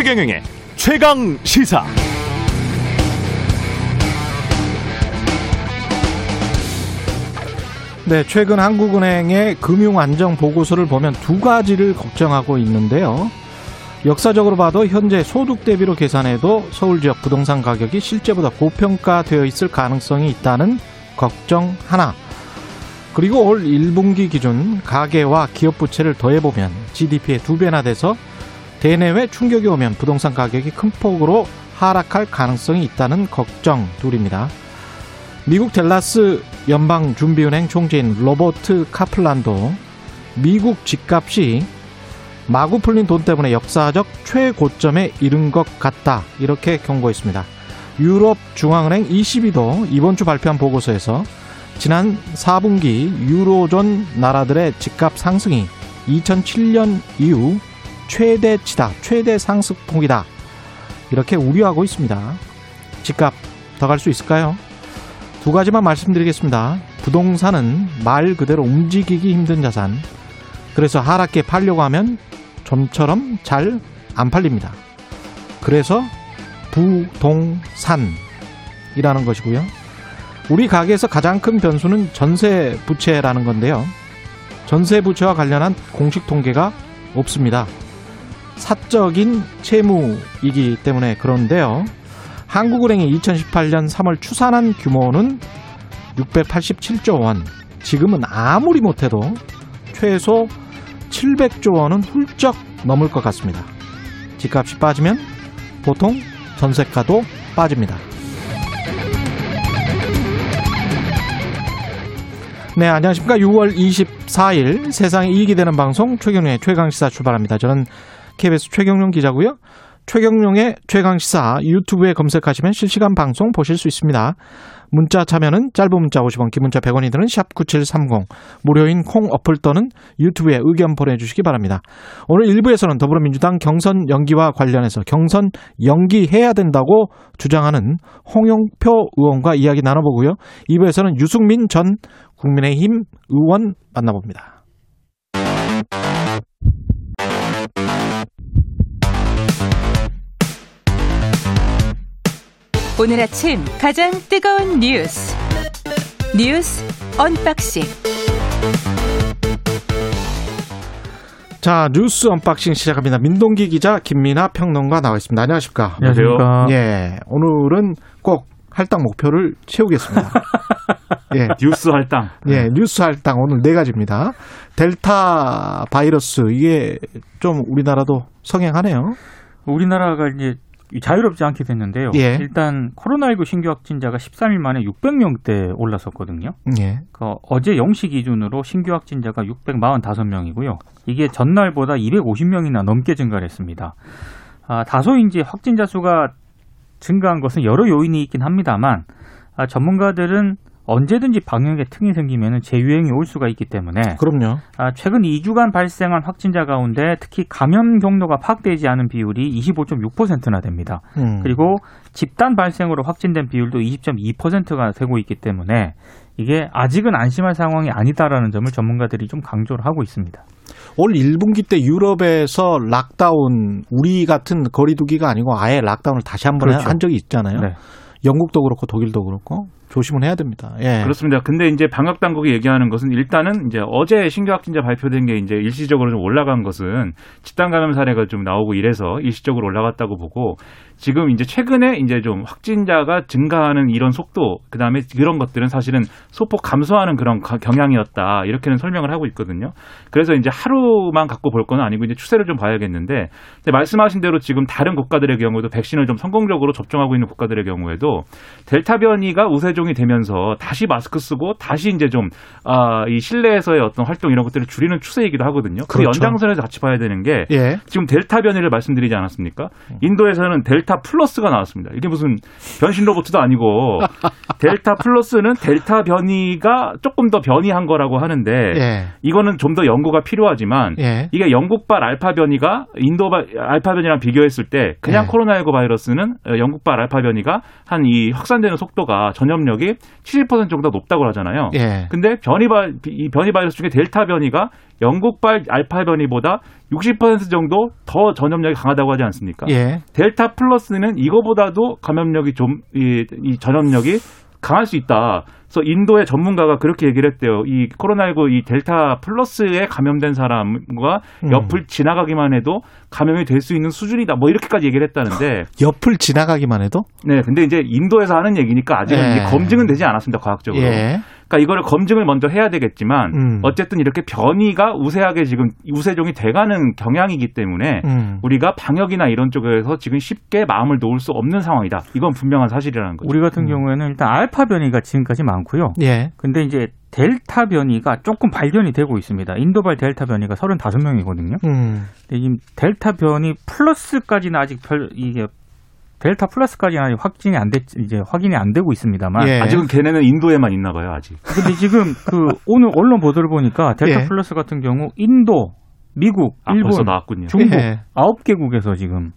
최경영의 최강 시사. 네, 최근 한국은행의 금융 안정 보고서를 보면 두 가지를 걱정하고 있는데요. 역사적으로 봐도 현재 소득 대비로 계산해도 서울 지역 부동산 가격이 실제보다 고평가되어 있을 가능성이 있다는 걱정 하나. 그리고 올 1분기 기준 가계와 기업 부채를 더해보면 GDP의 두 배나 돼서 대내외 충격이 오면 부동산 가격이 큰 폭으로 하락할 가능성이 있다는 걱정 둘입니다. 미국 델라스 연방준비은행 총재인 로버트 카플란도 미국 집값이 마구 풀린 돈 때문에 역사적 최고점에 이른 것 같다 이렇게 경고했습니다. 유럽 중앙은행 ECB도 이번 주 발표한 보고서에서 지난 4분기 유로존 나라들의 집값 상승이 2007년 이후 최대치다, 최대 상승폭이다 이렇게 우려하고 있습니다. 집값 더 갈 수 있을까요? 두 가지만 말씀드리겠습니다. 부동산은 말 그대로 움직이기 힘든 자산. 그래서 하락기에 팔려고 하면 좀처럼 잘 안 팔립니다. 그래서 부동산이라는 것이고요. 우리 가게에서 가장 큰 변수는 전세 부채라는 건데요. 전세 부채와 관련한 공식 통계가 없습니다. 사적인 채무이기 때문에 그런데요. 한국은행이 2018년 3월 추산한 규모는 687조 원. 지금은 아무리 못해도 최소 700조 원은 훌쩍 넘을 것 같습니다. 집값이 빠지면 보통 전세가도 빠집니다. 네, 안녕하십니까. 6월 24일 세상에 이익이 되는 방송 최경련의 최강시사 출발합니다. 저는 KBS 최경련 기자고요. 최경룡의 최강시사 유튜브에 검색하시면 실시간 방송 보실 수 있습니다. 문자 참여는 짧은 문자 50원, 긴 문자 100원이 드는 샵9730, 무료인 콩 어플 또는 유튜브에 의견 보내주시기 바랍니다. 오늘 1부에서는 더불어민주당 경선 연기와 관련해서 경선 연기해야 된다고 주장하는 홍영표 의원과 이야기 나눠보고요. 2부에서는 유승민 전 국민의힘 의원 만나봅니다. 오늘 아침 가장 뜨거운 뉴스 뉴스 언박싱 자 뉴스 언박싱 시작합니다. 민동기 기자 김민아 평론가 나와 있습니다. 안녕하십니까? 안녕하세요. 예, 오늘은 꼭 할당 목표를 채우겠습니다. 예, 뉴스 할당. 예, 뉴스 할당 오늘 네 가지입니다. 델타 바이러스 이게 좀 우리나라도 성행하네요. 우리나라가 이제 자유롭지 않게 됐는데요. 예. 일단 코로나19 신규 확진자가 13일 만에 600명대 올라섰거든요. 예. 그 어제 0시 기준으로 신규 확진자가 645명이고요. 이게 전날보다 250명이나 넘게 증가를 했습니다. 아, 다소 이제 확진자 수가 증가한 것은 여러 요인이 있긴 합니다만 아, 전문가들은 언제든지 방역에 틈이 생기면 재유행이 올 수가 있기 때문에 그럼요. 아, 최근 2주간 발생한 확진자 가운데 특히 감염 경로가 파악되지 않은 비율이 25.6%나 됩니다. 음. 그리고 집단 발생으로 확진된 비율도 20.2%가 되고 있기 때문에 이게 아직은 안심할 상황이 아니다라는 점을 전문가들이 좀 강조를 하고 있습니다. 올 1분기 때 유럽에서 락다운 우리 같은 거리두기가 아니고 아예 락다운을 다시 한번한 그렇죠. 적이 있잖아요. 네. 영국도 그렇고 독일도 그렇고 조심은 해야 됩니다. 예. 그렇습니다. 근데 이제 방역 당국이 얘기하는 것은 일단은 이제 어제 신규 확진자 발표된 게 이제 일시적으로 좀 올라간 것은 집단 감염 사례가 좀 나오고 이래서 일시적으로 올라갔다고 보고 지금 이제 최근에 이제 좀 확진자가 증가하는 이런 속도 그다음에 그런 것들은 사실은 소폭 감소하는 그런 가- 경향이었다 이렇게는 설명을 하고 있거든요. 그래서 이제 하루만 갖고 볼 건 아니고 이제 추세를 좀 봐야겠는데 말씀하신 대로 지금 다른 국가들의 경우도 백신을 좀 성공적으로 접종하고 있는 국가들의 경우에도 델타 변이가 우세종이 되면서 다시 마스크 쓰고 다시 이제 좀 아, 이 실내에서의 어떤 활동 이런 것들을 줄이는 추세이기도 하거든요. 그 그렇죠. 연장선에서 같이 봐야 되는 게 예. 지금 델타 변이를 말씀드리지 않았습니까? 인도에서는 델타 플러스가 나왔습니다. 이게 무슨 변신 로봇도 아니고 델타 플러스는 델타 변이가 조금 더 변이한 거라고 하는데 예. 이거는 좀 더 연구가 필요하지만 예. 이게 영국발 알파 변이가 인도 발 알파 변이랑 비교했을 때 그냥 네. 코로나19 바이러스는 어, 영국발 알파 변이가 한 이 확산되는 속도가 전염력 전염력이 70% 정도 높다고 하잖아요. 예. 근데 변이 바, 이 변이 바이러스 중에 델타 변이가 영국발 알파 변이보다 60% 정도 더 전염력이 강하다고 하지 않습니까? 예. 델타 플러스는 이거보다도 감염력이 좀, 이, 이 전염력이 강할 수 있다. 그래서 인도의 전문가가 그렇게 얘기를 했대요. 이 코로나19 이 델타 플러스에 감염된 사람과 음. 옆을 지나가기만 해도 감염이 될 수 있는 수준이다. 뭐 이렇게까지 얘기를 했다는데. 옆을 지나가기만 해도 네, 근데 이제 인도에서 하는 얘기니까 아직은 예. 검증은 되지 않았습니다. 과학적으로. 예. 그러니까 이거를 검증을 먼저 해야 되겠지만 음. 어쨌든 이렇게 변이가 우세하게 지금 우세종이 돼가는 경향이기 때문에 음. 우리가 방역이나 이런 쪽에서 지금 쉽게 마음을 놓을 수 없는 상황이다. 이건 분명한 사실이라는 거죠. 우리 같은 경우에는 일단 알파 변이가 지금까지 많 고요. 예. 근데 이제 델타 변이가 조금 발견이 되고 있습니다. 인도발 델타 변이가 35명이거든요. 음. 근데 이 델타 변이 플러스까지는 아직 별 이게 델타 플러스까지는 아직 확진이 안 됐, 이제 확인이 안 되고 있습니다만. 예. 아직은 걔네는 인도에만 있나 봐요, 아직. 근데 지금 그 오늘 언론 보도를 보니까 델타 예. 플러스 같은 경우 인도, 미국, 아, 일본, 나왔군요. 중국 예. 아홉 개국에서 지금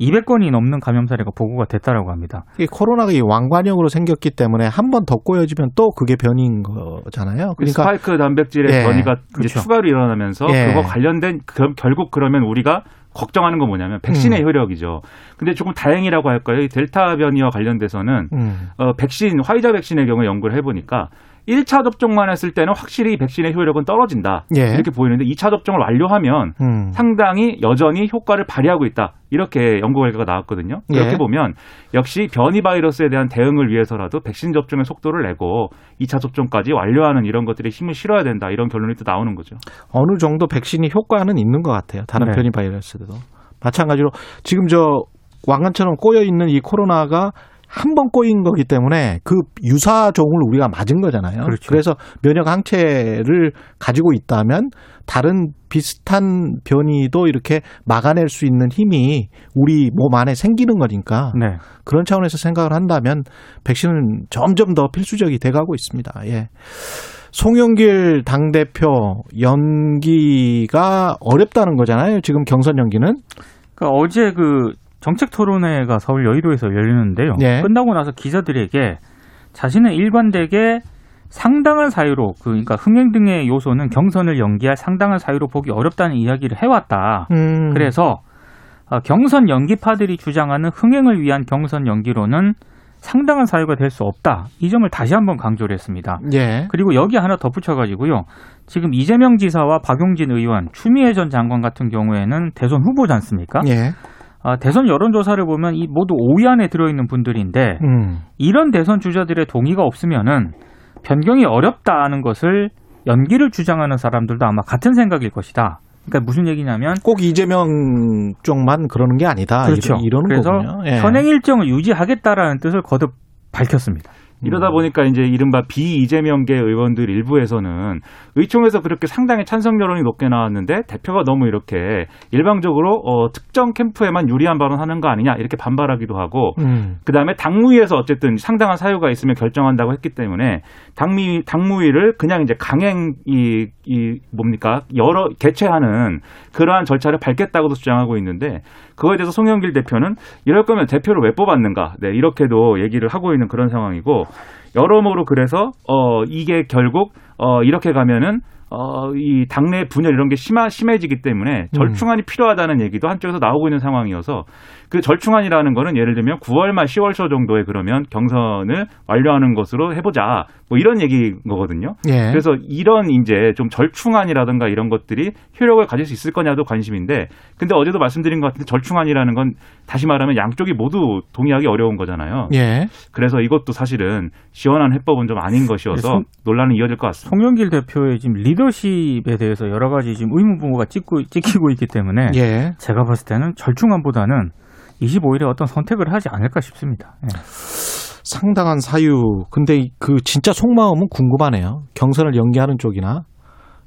200건이 넘는 감염 사례가 보고가 됐다라고 합니다. 이 코로나가 이 왕관형으로 생겼기 때문에 한 번 더 꼬여지면 또 그게 변인 거잖아요. 그 그러니까 스파이크 단백질의 예, 변이가 이제 그렇죠. 추가로 일어나면서 예. 그거 관련된 그- 결국 그러면 우리가 걱정하는 건 뭐냐면 백신의 음. 효력이죠. 근데 조금 다행이라고 할까요? 이 델타 변이와 관련돼서는 음. 어, 백신 화이자 백신의 경우 연구를 해보니까 1차 접종만 했을 때는 확실히 백신의 효력은 떨어진다 예. 이렇게 보이는데 2차 접종을 완료하면 음. 상당히 여전히 효과를 발휘하고 있다. 이렇게 연구 결과가 나왔거든요. 그렇게 예. 보면 역시 변이 바이러스에 대한 대응을 위해서라도 백신 접종의 속도를 내고 2차 접종까지 완료하는 이런 것들에 힘을 실어야 된다. 이런 결론이 또 나오는 거죠. 어느 정도 백신이 효과는 있는 것 같아요. 다른 네. 변이 바이러스들도 마찬가지로 지금 저 왕관처럼 꼬여 있는 이 코로나가 한 번 꼬인 거기 때문에 그 유사 종을 우리가 맞은 거잖아요. 그렇죠. 래서 면역 항체를 가지고 있다면 다른 비슷한 변이도 이렇게 막아낼 수 있는 힘이 우리 몸 안에 생기는 거니까 네. 그런 차원에서 생각을 한다면 백신은 점점 더 필수적이 돼가고 있습니다. 예. 송영길 당대표 연기가 어렵다는 거잖아요. 지금 경선 연기는. 그러니까 어제 그 정책 토론회가 서울 여의도에서 열리는데요. 예. 끝나고 나서 기자들에게 자신의 일관되게 상당한 사유로 그 그러니까 흥행 등의 요소는 경선을 연기할 상당한 사유로 보기 어렵다는 이야기를 해왔다. 음. 그래서 어, 경선 연기파들이 주장하는 흥행을 위한 경선 연기로는 상당한 사유가 될 수 없다. 이 점을 다시 한번 강조를 했습니다. 예. 그리고 여기 하나 덧붙여가지고요. 지금 이재명 지사와 박용진 의원, 추미애 전 장관 같은 경우에는 대선 후보지 않습니까? 예. 아, 대선 여론조사를 보면 이 모두 5위 안에 들어있는 분들인데 음. 이런 대선 주자들의 동의가 없으면은 변경이 어렵다는 것을 연기를 주장하는 사람들도 아마 같은 생각일 것이다. 그러니까 무슨 얘기냐면 꼭 이재명 쪽만 그러는 게 아니다. 그렇죠. 이러, 그래서 거군요. 예. 현행 일정을 유지하겠다라는 뜻을 거듭 밝혔습니다. 이러다 보니까 이제 이른바 비이재명계 의원들 일부에서는 의총에서 그렇게 상당히 찬성 여론이 높게 나왔는데 대표가 너무 이렇게 일방적으로 어, 특정 캠프에만 유리한 발언하는 거 아니냐 이렇게 반발하기도 하고 음. 그 다음에 당무위에서 어쨌든 상당한 사유가 있으면 결정한다고 했기 때문에 당미 당무위를 그냥 이제 강행 이, 이 뭡니까? 여러 개최하는 그러한 절차를 밟겠다고도 주장하고 있는데 그거에 대해서 송영길 대표는 이럴 거면 대표를 왜 뽑았는가? 네 이렇게도 얘기를 하고 있는 그런 상황이고 여러모로 그래서 어 이게 결국 어 이렇게 가면은 어, 이 당내 분열 이런 게 심하, 심해지기 때문에 절충안이 필요하다는 얘기도 한쪽에서 나오고 있는 상황이어서 그 절충안이라는 거는 예를 들면 9월 말 10월 초 정도에 그러면 경선을 완료하는 것으로 해보자 뭐 이런 얘기인 거거든요. 예. 그래서 이런 이제 좀 절충안이라든가 이런 것들이 효력을 가질 수 있을 거냐도 관심인데 근데 어제도 말씀드린 것 같은데 절충안이라는 건 다시 말하면 양쪽이 모두 동의하기 어려운 거잖아요. 예. 그래서 이것도 사실은 시원한 해법은 좀 아닌 것이어서 송- 논란은 이어질 것 같습니다. 송영길 대표의 지금 리더십에 대해서 여러 가지 지금 의문부호가 찍고, 찍히고 있기 때문에 예. 제가 봤을 때는 절충안보다는 25일에 어떤 선택을 하지 않을까 싶습니다. 예. 상당한 사유. 근데 이- 그 진짜 속마음은 궁금하네요. 경선을 연기하는 쪽이나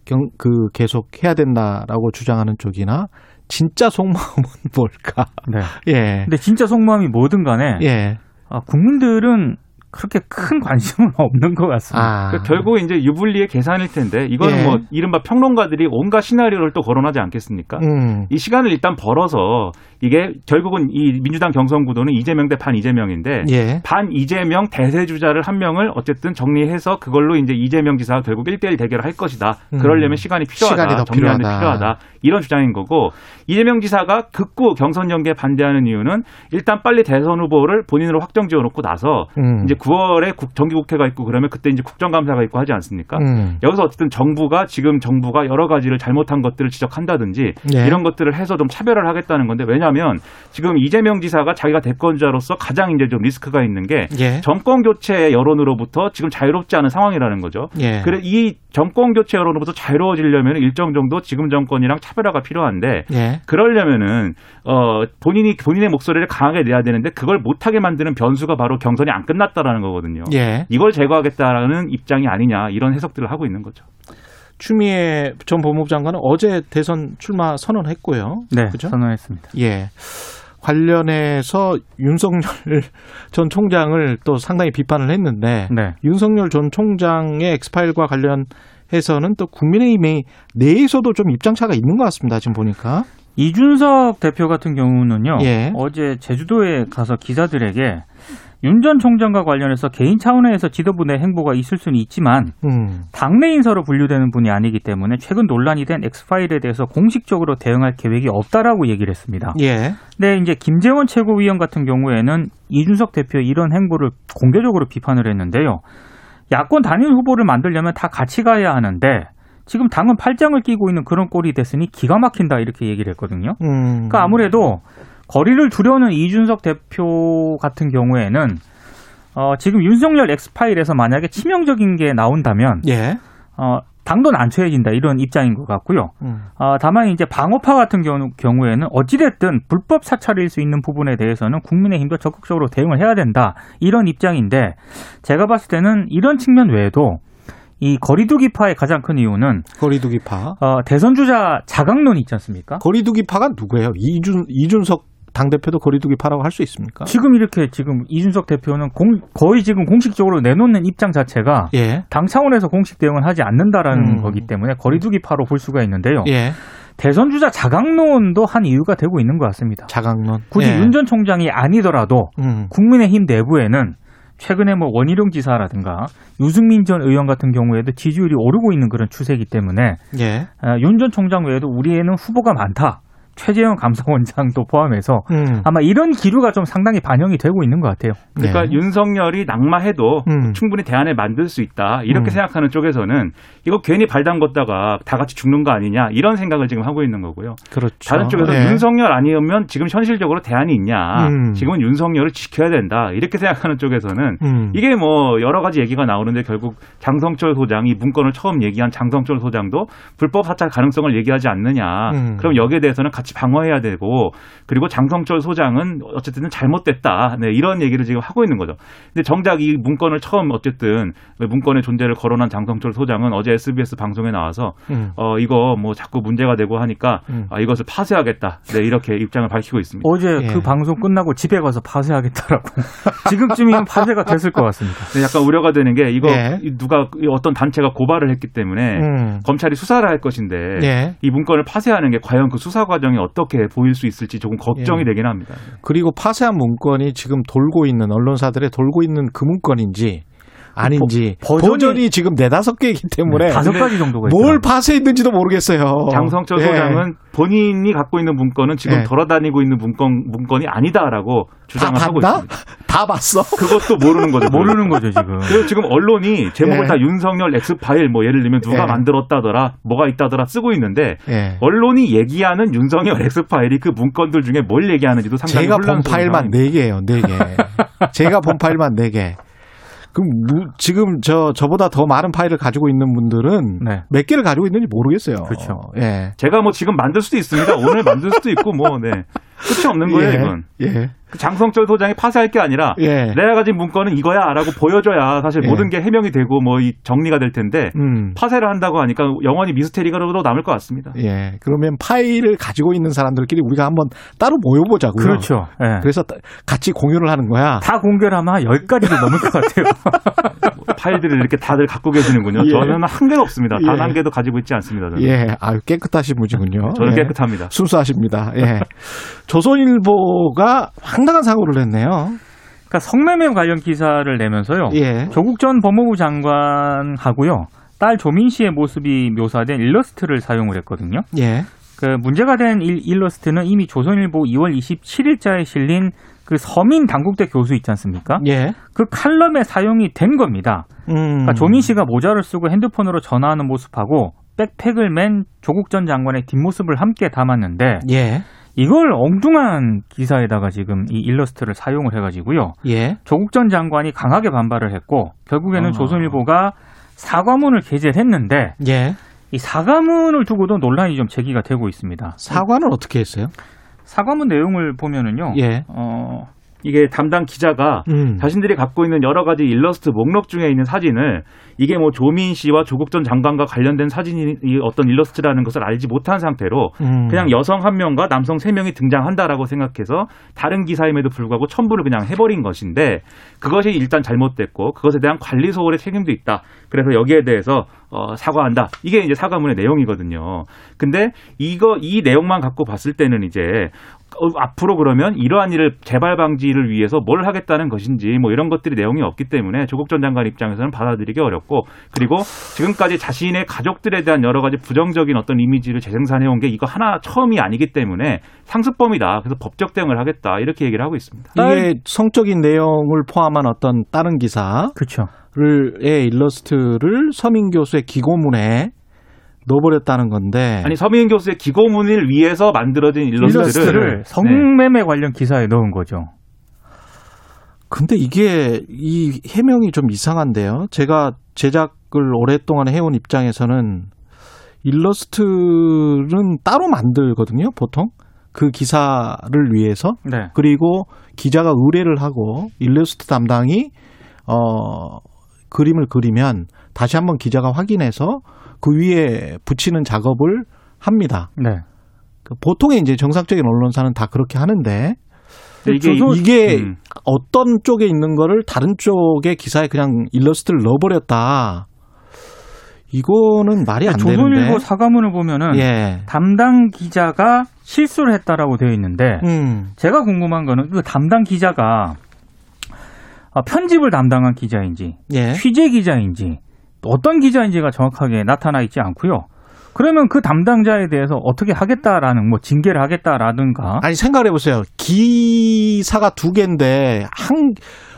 경, 그 계속 해야 된다라고 주장하는 쪽이나 진짜 속마음은 뭘까? 네. 예. 근데 진짜 속마음이 뭐든 간에 예. 아, 국민들은 그렇게 큰 관심은 없는 것 같습니다. 아. 그러니까 결국 이제 유불리의 계산일 텐데 이거는 예. 뭐 이른바 평론가들이 온갖 시나리오를 또 거론하지 않겠습니까? 음. 이 시간을 일단 벌어서 이게 결국은 이 민주당 경선 구도는 이재명 대 반 이재명인데 예. 반 이재명 대세 주자를 한 명을 어쨌든 정리해서 그걸로 이제 이재명 지사가 결국 1대1 대결을 할 것이다. 음. 그러려면 시간이 필요하다. 시간이 더 정리하는 데 필요하다. 필요하다. 이런 주장인 거고 이재명 지사가 극구 경선 연계에 반대하는 이유는 일단 빨리 대선 후보를 본인으로 확정 지어놓고 나서 음. 이제 9월에 국, 정기국회가 있고 그러면 그때 이제 국정감사가 있고 하지 않습니까? 음. 여기서 어쨌든 정부가 지금 정부가 여러 가지를 잘못한 것들을 지적한다든지 예. 이런 것들을 해서 좀 차별을 하겠다는 건데 왜냐하면 지금 이재명 지사가 자기가 대권자로서 가장 이제 좀 리스크가 있는 게 예. 정권 교체 여론으로부터 지금 자유롭지 않은 상황이라는 거죠. 예. 그래 이 정권 교체 여론으로부터 자유로워지려면 일정 정도 지금 정권이랑 차별화가 필요한데 예. 그러려면은 어 본인이 본인의 목소리를 강하게 내야 되는데 그걸 못하게 만드는 변수가 바로 경선이 안 끝났다라는 거거든요. 예. 이걸 제거하겠다라는 입장이 아니냐 이런 해석들을 하고 있는 거죠. 추미애 전 법무부 장관은 어제 대선 출마 선언했고요. 네, 그죠? 선언했습니다. 예. 관련해서 윤석열 전 총장을 또 상당히 비판을 했는데 네. 윤석열 전 총장의 엑스파일과 관련 해서는 또 국민의힘의 내에서도 좀 입장차가 있는 것 같습니다. 지금 보니까. 이준석 대표 같은 경우는요. 예. 어제 제주도에 가서 기자들에게 윤 전 총장과 관련해서 개인 차원에서 지도부 내 행보가 있을 수는 있지만 음. 당내 인사로 분류되는 분이 아니기 때문에 최근 논란이 된 엑스파일에 대해서 공식적으로 대응할 계획이 없다라고 얘기를 했습니다. 예. 근데 이제 김재원 최고위원 같은 경우에는 이준석 대표의 이런 행보를 공개적으로 비판을 했는데요. 야권 단일 후보를 만들려면 다 같이 가야 하는데 지금 당은 팔짱을 끼고 있는 그런 꼴이 됐으니 기가 막힌다 이렇게 얘기를 했거든요. 음. 그러니까 아무래도 거리를 두려는 이준석 대표 같은 경우에는 어, 지금 윤석열 엑스파일에서 만약에 치명적인 게 나온다면 예. 어, 당도는 안 쳐해진다 이런 입장인 것 같고요. 음. 어, 다만 이제 방어파 같은 경우, 경우에는 어찌됐든 불법 사찰일 수 있는 부분에 대해서는 국민의힘도 적극적으로 대응을 해야 된다 이런 입장인데 제가 봤을 때는 이런 측면 외에도 이 거리두기파의 가장 큰 이유는 거리두기파. 어, 대선 주자 자강론 있지 않습니까? 거리두기파가 누구예요? 이준 이준석 당 대표도 거리두기 파라고 할 수 있습니까? 지금 이렇게 지금 이준석 대표는 공- 거의 지금 공식적으로 내놓는 입장 자체가 예. 당 차원에서 공식 대응을 하지 않는다라는 음. 거기 때문에 거리두기 파로 볼 수가 있는데요. 예. 대선 주자 자강론도 한 이유가 되고 있는 것 같습니다. 자강론. 굳이 예. 윤전 총장이 아니더라도 음. 국민의힘 내부에는 최근에 뭐 원희룡 지사라든가 유승민 전 의원 같은 경우에도 지지율이 오르고 있는 그런 추세이기 때문에 예. 윤전 총장 외에도 우리에는 후보가 많다. 최재형 감사원장도 포함해서 음. 아마 이런 기류가 좀 상당히 반영이 되고 있는 것 같아요. 그러니까 네. 윤석열이 낙마해도 음. 충분히 대안을 만들 수 있다. 이렇게 음. 생각하는 쪽에서는 이거 괜히 발 담궜다가 다 같이 죽는 거 아니냐 이런 생각을 지금 하고 있는 거고요. 그렇죠. 다른 쪽에서 네. 윤석열 아니면 지금 현실적으로 대안이 있냐. 음. 지금은 윤석열을 지켜야 된다. 이렇게 생각하는 쪽에서는 음. 이게 뭐 여러 가지 얘기가 나오는데 결국 장성철 소장 이 문건을 처음 얘기한 장성철 소장도 불법 사찰 가능성을 얘기하지 않느냐. 음. 그럼 여기에 대해서는 같이 방어해야 되고 그리고 장성철 소장은 어쨌든 잘못됐다. 네, 이런 얘기를 지금 하고 있는 거죠. 근데 정작 이 문건을 처음 어쨌든 문건의 존재를 거론한 장성철 소장은 어제 SBS 방송에 나와서 음. 어 이거 뭐 자꾸 문제가 되고 하니까 음. 아, 이것을 파쇄하겠다. 네, 이렇게 입장을 밝히고 있습니다. 어제 예. 그 방송 끝나고 집에 가서 파쇄하겠다라고 지금쯤이면 파쇄가 됐을 것 같습니다. 근데 약간 우려가 되는 게 이거 예. 누가 어떤 단체가 고발을 했기 때문에 음. 검찰이 수사를 할 것인데 예. 이 문건을 파쇄하는 게 과연 그 수사 과정 이 어떻게 보일 수 있을지 조금 걱정이 예. 되긴 합니다. 그리고 파쇄한 문건이 지금 돌고 있는 언론사들의 돌고 있는 그 문건인지 아닌지 버- 버전이- 버전이 지금 네다섯 개이기 때문에 다섯 가지 정도가 뭘. 파쇄했는지도 모르겠어요. 장성철 예. 소장은 본인이 갖고 있는 문건은 지금 예. 돌아다니고 있는 문건 문건이 아니다라고 다 주장을 하고 봤나? 있습니다. 다 봤어. 그것도 모르는 거죠. 모르는 거죠 지금. 그리고 지금 언론이 제목을 예. 다 윤석열 엑스 파일 뭐 예를 들면 누가 예. 만들었다더라 뭐가 있다더라 쓰고 있는데 예. 언론이 얘기하는 윤석열 엑스 파일이 그 문건들 중에 뭘 얘기하는지도 상당히 제가 본 파일만. 네 개예요. 네 개. 제가 본 파일만 네 개. 그럼 무- 지금 저 저보다 더 많은 파일을 가지고 있는 분들은 네. 몇 개를 가지고 있는지 모르겠어요. 그렇죠. 예. 제가 뭐 지금 만들 수도 있습니다. 오늘 만들 수도 있고 뭐 네. 끝이 없는 거예요, 예. 이건. 예. 그 장성철 소장이 파쇄할 게 아니라 예. 내가 가진 문건은 이거야라고 보여줘야 사실 예. 모든 게 해명이 되고 뭐 이 정리가 될 텐데 음. 파쇄를 한다고 하니까 영원히 미스테리가로 남을 것 같습니다. 예. 그러면 파일을 가지고 있는 사람들끼리 우리가 한번 따로 모여보자고요. 그렇죠. 예. 그래서 따- 같이 공유를 하는 거야. 다 공개를 하면 한 10가지도 넘을 것 같아요. 파일들을 이렇게 다들 갖고 계시는군요. 예. 저는 한 개도 없습니다. 단 예. 한 개도 가지고 있지 않습니다. 저는, 예. 아유, 깨끗하신 분이군요. 저는 예. 깨끗합니다. 순수하십니다. 예. 조선일보가 황당한 사고를 냈네요. 그러니까 성매매 관련 기사를 내면서요. 예. 조국 전 법무부 장관하고요. 딸 조민 씨의 모습이 묘사된 일러스트를 사용을 했거든요. 예. 그 문제가 된 일, 일러스트는 이미 조선일보 2월 27일자에 실린 그 서민 당국대 교수 있지 않습니까? 예. 그 칼럼에 사용이 된 겁니다. 음. 그러니까 조민 씨가 모자를 쓰고 핸드폰으로 전화하는 모습하고 백팩을 맨 조국 전 장관의 뒷모습을 함께 담았는데 예. 이걸 엉뚱한 기사에다가 지금 이 일러스트를 사용을 해가지고요. 예. 조국 전 장관이 강하게 반발을 했고 결국에는 아. 조선일보가 사과문을 게재를 했는데 예. 이 사과문을 두고도 논란이 좀 제기가 되고 있습니다. 사과는 어떻게 했어요? 사과문 내용을 보면은요. 예. 어, 이게 담당 기자가 음. 자신들이 갖고 있는 여러 가지 일러스트 목록 중에 있는 사진을 이게 뭐 조민 씨와 조국 전 장관과 관련된 사진이 이 어떤 일러스트라는 것을 알지 못한 상태로 음. 그냥 여성 한 명과 남성 세 명이 등장한다라고 생각해서 다른 기사임에도 불구하고 첨부를 그냥 해버린 것인데 그것이 일단 잘못됐고 그것에 대한 관리 소홀의 책임도 있다. 그래서 여기에 대해서 어, 사과한다. 이게 이제 사과문의 내용이거든요. 근데 이거 이 내용만 갖고 봤을 때는 이제 어, 앞으로 그러면 이러한 일을 재발 방지를 위해서 뭘 하겠다는 것인지 뭐 이런 것들이 내용이 없기 때문에 조국 전 장관 입장에서는 받아들이기 어렵고 그리고 지금까지 자신의 가족들에 대한 여러 가지 부정적인 어떤 이미지를 재생산해 온 게 이거 하나 처음이 아니기 때문에 상습범이다. 그래서 법적 대응을 하겠다. 이렇게 얘기를 하고 있습니다. 이게 성적인 내용을 포함한 어떤 다른 기사를 그렇죠. 의 일러스트를 서민 교수의 기고문에 넣어버렸다는 건데. 아니 서민 교수의 기고문을 위해서 만들어진 일러스트를, 일러스트를 네. 성매매 관련 기사에 넣은 거죠. 근데 이게 이 해명이 좀 이상한데요. 제가 제작을 오랫동안 해온 입장에서는 일러스트는 따로 만들거든요, 보통. 그 기사를 위해서. 네. 그리고 기자가 의뢰를 하고 일러스트 담당이 어 그림을 그리면 다시 한번 기자가 확인해서 그 위에 붙이는 작업을 합니다. 네. 그 보통의 이제 정상적인 언론사는 다 그렇게 하는데 이게 이게 음. 어떤 쪽에 있는 거를 다른 쪽의 기사에 그냥 일러스트를 넣어버렸다. 이거는 말이 안 되는데. 조선일보 사과문을 보면은 예. 담당 기자가 실수를 했다라고 되어 있는데 음. 제가 궁금한 거는 그 담당 기자가 아, 편집을 담당한 기자인지 예. 취재 기자인지 어떤 기자인지가 정확하게 나타나 있지 않고요. 그러면 그 담당자에 대해서 어떻게 하겠다라는 뭐 징계를 하겠다라든가 아니 생각해 보세요. 기사가 두 개인데 한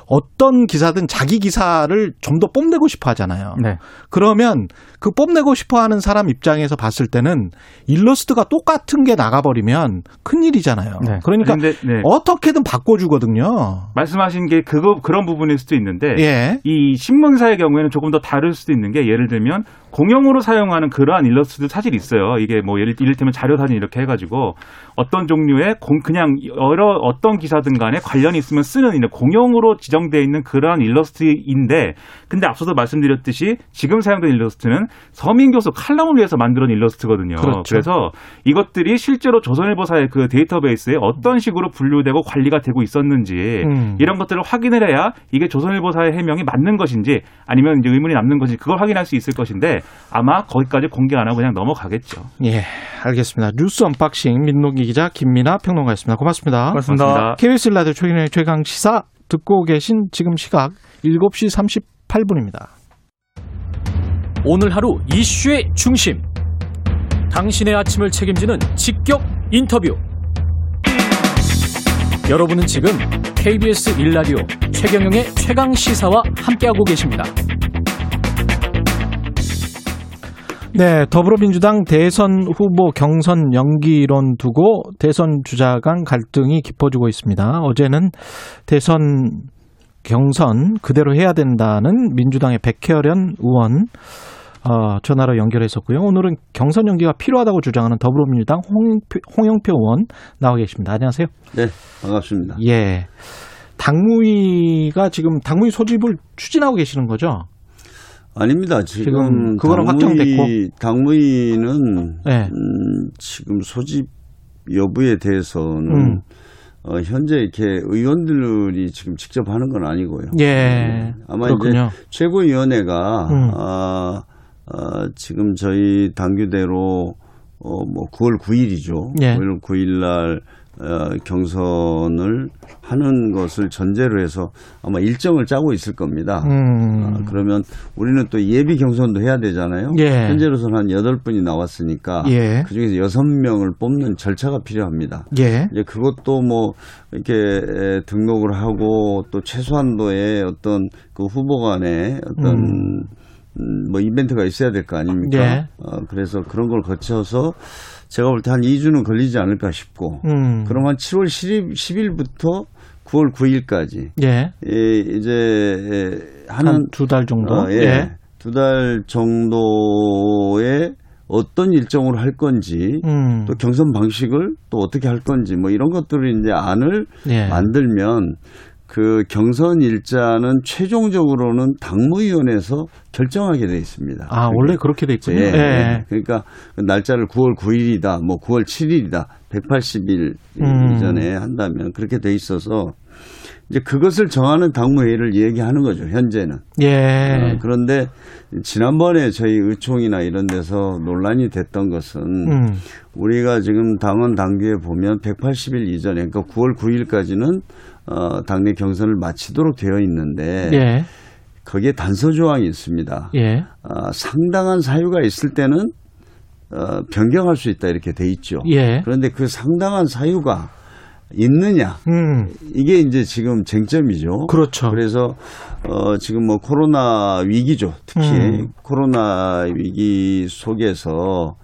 어떤 기사든 자기 기사를 좀 더 뽐내고 싶어 하잖아요. 네. 그러면 그 뽐내고 싶어 하는 사람 입장에서 봤을 때는 일러스트가 똑같은 게 나가버리면 큰일이잖아요. 네. 그러니까 근데, 네. 어떻게든 바꿔주거든요. 말씀하신 게 그거 그런 부분일 수도 있는데 예. 이 신문사의 경우에는 조금 더 다를 수도 있는 게 예를 들면 공용으로 사용하는 그러한 일러스트도 사실 있어요. 이게 뭐 예를 이를테면 자료 사진 이렇게 해가지고 어떤 종류의 공 그냥 여러 어떤 기사든 간에 관련이 있으면 쓰는 이제 공용으로 지 정되어 있는 그러한 일러스트인데 근데 앞서도 말씀드렸듯이 지금 사용된 일러스트는 서민 교수 칼럼을 위해서 만들어진 일러스트거든요. 그렇죠. 래서 이것들이 실제로 조선일보사의 그 데이터베이스에 어떤 식으로 분류되고 관리가 되고 있었는지 음. 이런 것들을 확인을 해야 이게 조선일보사의 해명이 맞는 것인지 아니면 이제 의문이 남는 것인지 그걸 확인할 수 있을 것인데 아마 거기까지 공개 안 하고 그냥 넘어가겠죠. 예, 알겠습니다. 뉴스 언박싱 민동기 기자 김민아 평론가였습니다. 고맙습니다. 고맙습니다. KBS 라디오 최경영의 최강 시사 듣고 계신 지금 시각 7시 38분입니다. 오늘 하루 이슈의 중심. 당신의 아침을 책임지는 직격 인터뷰. 여러분은 지금 KBS 1라디오 최경영의 최강 시사와 함께하고 계십니다. 네, 더불어민주당 대선 후보 경선 연기론 두고 대선 주자 간 갈등이 깊어지고 있습니다. 어제는 대선 경선 그대로 해야 된다는 민주당의 백혜련 의원 어, 전화로 연결했었고요. 오늘은 경선 연기가 필요하다고 주장하는 더불어민주당 홍영표, 홍영표 의원 나와 계십니다. 안녕하세요. 네, 반갑습니다. 예. 당무위가 지금 당무위 소집을 추진하고 계시는 거죠? 아닙니다. 지금, 지금 그거는 당무위, 확정됐고. 당무위는 네. 음, 지금 소집 여부에 대해서는 음. 어, 현재 이렇게 의원들이 지금 직접 하는 건 아니고요. 예. 네. 아마 그렇군요. 이제 최고위원회가 음. 아, 아, 지금 저희 당규대로 어, 뭐 9월 9일이죠. 예. 9월 9일 날 어, 경선을 하는 것을 전제로 해서 아마 일정을 짜고 있을 겁니다. 음. 아, 그러면 우리는 또 예비 경선도 해야 되잖아요. 예. 현재로서는 한 여덟 분이 나왔으니까 예. 그 중에서 여섯 명을 뽑는 절차가 필요합니다. 예. 이제 그것도 뭐 이렇게 에, 등록을 하고 또 최소한도의 어떤 그 후보 간의 어떤 음, 뭐 이벤트가 있어야 될 거 아닙니까? 예. 어, 그래서 그런 걸 거쳐서 제가 볼 때 한 2주는 걸리지 않을까 싶고 음. 한 7월 10일, 10일부터 9월 9일까지 예. 예, 이제 하는 한두 달 정도. 어, 예. 두 달 정도의 어떤 일정으로 할 건지 음. 또 경선 방식을 또 어떻게 할 건지 뭐 이런 것들을 이제 안을 예. 만들면 그 경선 일자는 최종적으로는 당무위원회에서 결정하게 돼 있습니다. 아, 원래 그렇게 돼 있군요. 예, 예. 예. 그러니까 그 날짜를 9월 9일이다, 뭐 9월 7일이다, 180일 음. 이전에 한다면 그렇게 돼 있어서 이제 그것을 정하는 당무회의를 얘기하는 거죠, 현재는. 예. 어, 그런데 지난번에 저희 의총이나 이런 데서 논란이 됐던 것은 음. 우리가 지금 당원 당규에 보면 180일 이전에 그러니까 9월 9일까지는 어, 당내 경선을 마치도록 되어 있는데 예. 거기에 단서 조항이 있습니다. 예. 어, 상당한 사유가 있을 때는 어, 변경할 수 있다 이렇게 돼 있죠. 예. 그런데 그 상당한 사유가 있느냐 음. 이게 이제 지금 쟁점이죠. 그렇죠. 그래서 어 지금 뭐 코로나 위기죠. 특히 음. 코로나 위기 속에서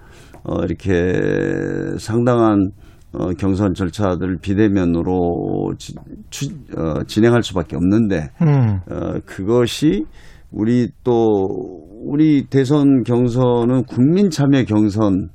어 이렇게 상당한 어 경선 절차들을 비대면으로 지, 추, 어, 진행할 수밖에 없는데 음. 어 그것이 우리 또 우리 대선 경선은 국민 참여 경선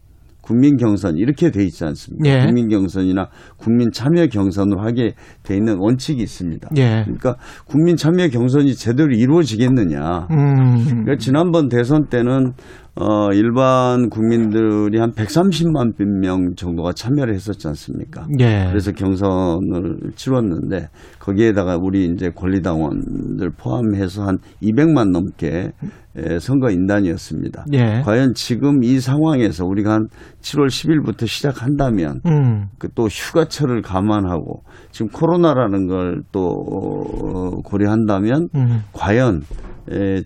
국민 경선 이렇게 돼 있지 않습니까? 예. 국민 경선이나 국민 참여 경선으로 하게 돼 있는 원칙이 있습니다. 예. 그러니까 국민 참여 경선이 제대로 이루어지겠느냐? 음. 그러니까 지난번 대선 때는 어 일반 국민들이 한 130만 명 정도가 참여를 했었지 않습니까? 예. 그래서 경선을 치렀는데 거기에다가 우리 이제 권리당원들 포함해서 한 200만 넘게 에, 선거 인단이었습니다. 예. 과연 지금 이 상황에서 우리가 한 7월 10일부터 시작한다면 음. 그또 휴가철을 감안하고 지금 코로나라는 걸 또 고려한다면 음. 과연 에,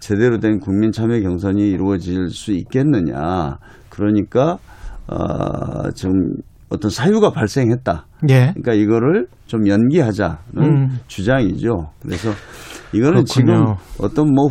제대로 된 국민 참여 경선이 이루어질 수 있겠느냐. 그러니까 어, 좀 어떤 사유가 발생했다. 예. 그러니까 이거를 좀 연기하자는 음. 주장이죠. 그래서 이거는 그렇군요. 지금 어떤 뭐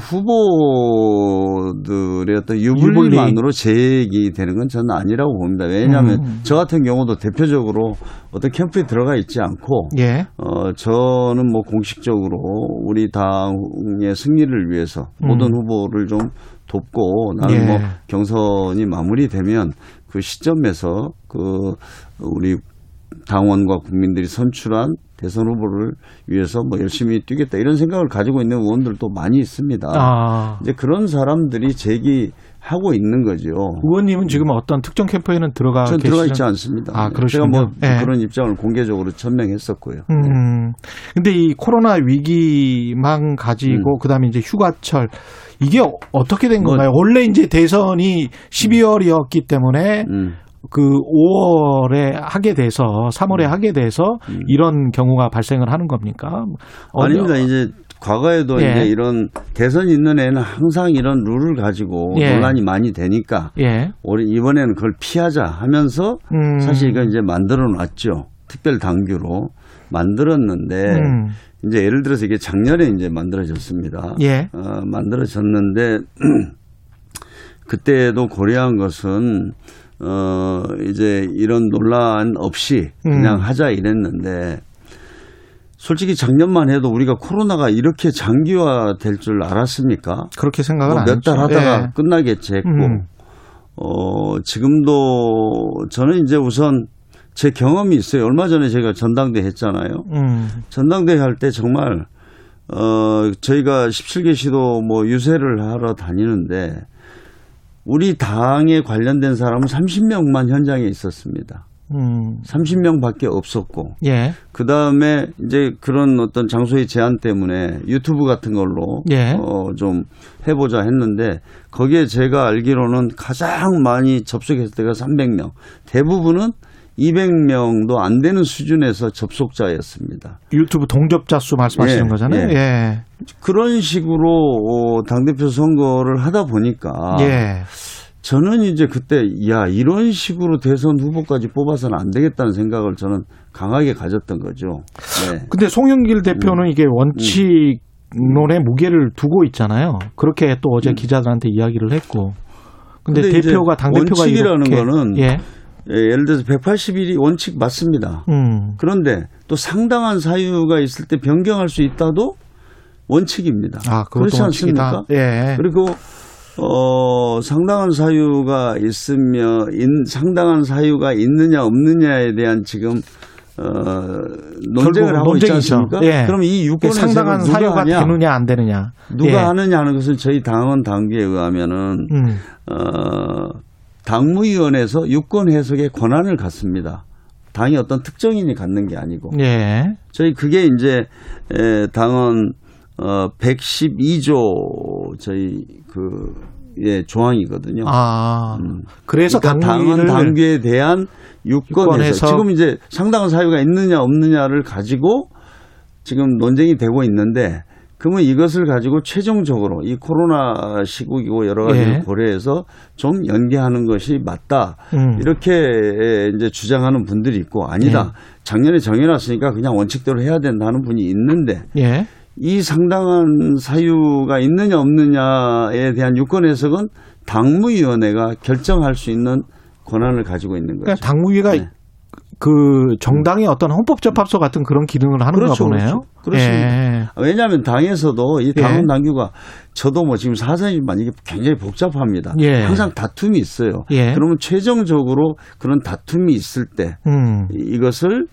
후보들의 어떤 유불리. 유불리만으로 제기되는 건 저는 아니라고 봅니다. 왜냐하면 음. 저 같은 경우도 대표적으로 어떤 캠프에 들어가 있지 않고 예. 어, 저는 뭐 공식적으로 우리 당의 승리를 위해서 모든 음. 후보를 좀 돕고 나는 예. 뭐 경선이 마무리되면 그 시점에서 그 우리 당원과 국민들이 선출한 대선 후보를 위해서 뭐 열심히 뛰겠다 이런 생각을 가지고 있는 의원들도 많이 있습니다. 아. 이제 그런 사람들이 제기 하고 있는 거죠. 의원님은 지금 어떤 특정 캠프에는 들어가 전 계시는 들어가 있지 않습니다. 아, 제가 그러시군요. 뭐 예. 그런 입장을 공개적으로 천명했었고요. 음. 근데 이 코로나 위기만 가지고 그다음에 이제 휴가철 이게 어- 어떻게 된 뭐- 건가요? 원래 이제 대선이 12월이었기 때문에 음. 그 5월에 하게 돼서 3월에 하게 돼서 이런 경우가 발생을 하는 겁니까? 어, 아닙니다. 이제 과거에도 예. 이제 이런 대선 있는 애는 항상 이런 룰을 가지고 예. 논란이 많이 되니까 예. 우리 이번에는 그걸 피하자 하면서 음. 사실 이건 이제 만들어 놨죠. 특별 당규로 만들었는데 음. 이제 예를 들어서 이게 작년에 이제 만들어졌습니다. 예. 어, 만들어졌는데 그때도 고려한 것은 어 이제 이런 논란 없이 그냥 음. 하자 이랬는데 솔직히 작년만 해도 우리가 코로나가 이렇게 장기화 될 줄 알았습니까? 그렇게 생각을 안뭐몇 했죠. 달 하다가 예. 끝나겠지 했고 음. 어 지금도 저는 이제 우선 제 경험이 있어요. 얼마 전에 제가 전당대 했잖아요. 음. 전당대 할 때 정말 어 저희가 17개 시도 뭐 유세를 하러 다니는데 우리 당에 관련된 사람은 30명만 현장에 있었습니다. 음. 30명밖에 없었고 예. 그 다음에 이제 그런 어떤 장소의 제한 때문에 유튜브 같은 걸로 예. 어, 좀 해보자 했는데 거기에 제가 알기로는 가장 많이 접속했을 때가 300명, 대부분은 200명도 안 되는 수준에서 접속자였습니다. 유튜브 동접자 수 말씀하시는 예, 거잖아요. 예. 예. 그런 식으로 어, 당대표 선거를 하다 보니까 예. 저는 이제 그때 야 이런 식으로 대선 후보까지 뽑아서는 안 되겠다는 생각을 저는 강하게 가졌던 거죠. 네. 근데 송영길 대표는 이게 원칙론의 무게를 두고 있잖아요. 그렇게 또 어제 기자들한테 이야기를 했고. 근데, 근데 대표가 당 대표가 원칙이라는 거는 예. 예, 예를 들어서 180일이 원칙 맞습니다. 음. 그런데 또 상당한 사유가 있을 때 변경할 수 있다도 원칙입니다. 아, 그렇지. 않습니까? 예. 그리고 어 상당한 사유가 있으며 인, 상당한 사유가 있느냐 없느냐에 대한 지금 어 논쟁을 하고 있지 논쟁이죠. 않습니까? 예. 그럼 이 유권에서 상당한 누가 사유가 하냐? 되느냐 안 되느냐. 누가 예. 하느냐 하는 것은 저희 당원 당규에 의하면은 음. 어, 당무위원회에서 유권 해석의 권한을 갖습니다. 당이 어떤 특정인이 갖는 게 아니고 예. 저희 그게 이제 에, 당원 어 112조 저희 그 예, 조항이거든요. 아. 음. 그래서 그러니까 당원 당규에 대한 유권 유권 해석. 해석. 지금 이제 상당한 사유가 있느냐 없느냐를 가지고 지금 논쟁이 되고 있는데 그러면 이것을 가지고 최종적으로 이 코로나 시국이고 여러 가지를 예. 고려해서 좀 연계하는 것이 맞다. 음. 이렇게 이제 주장하는 분들이 있고 아니다. 예. 작년에 정해놨으니까 그냥 원칙대로 해야 된다는 분이 있는데 예. 이 상당한 사유가 있느냐 없느냐에 대한 유권 해석은 당무위원회가 결정할 수 있는 권한을 가지고 있는 거죠. 그러니까 당무위가 네. 그 정당의 어떤 헌법 재판소 같은 그런 기능을 하는가 그렇죠, 보네요. 그렇죠. 그렇습니다. 예. 왜냐하면 당에서도 이 당원 예. 당규가 저도 뭐 지금 사선이지만 이게 굉장히 복잡합니다. 예. 항상 다툼이 있어요. 예. 그러면 최종적으로 그런 다툼이 있을 때 음. 이- 이것을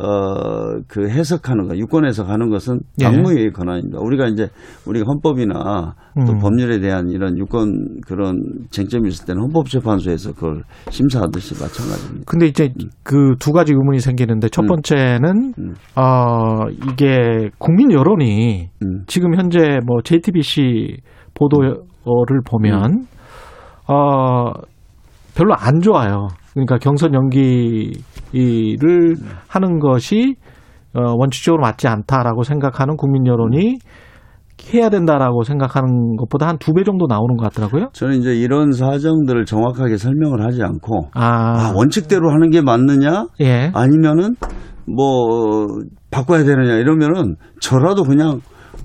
어, 그 해석하는 거, 유권 해석하는 것은 예. 당무회의 권한입니다. 우리가 이제 우리가 헌법이나 또 음. 법률에 대한 이런 유권 그런 쟁점이 있을 때는 헌법재판소에서 그걸 심사하듯이 마찬가지입니다. 근데 이제 그두 가지 의문이 생기는데 첫 음. 번째는 음. 어 이게 국민 여론이 음. 지금 현재 뭐 JTBC 보도를 보면 어 별로 안 좋아요. 그러니까 경선 연기 를 하는 것이 어 원칙적으로 맞지 않다라고 생각하는 국민 여론이 해야 된다라고 생각하는 것보다 한 두 배 정도 나오는 것 같더라고요. 저는 이제 이런 사정들을 정확하게 설명을 하지 않고 아, 아, 원칙대로 하는 게 맞느냐 예. 아니면은 뭐 바꿔야 되느냐 이러면은 저라도 그냥 어,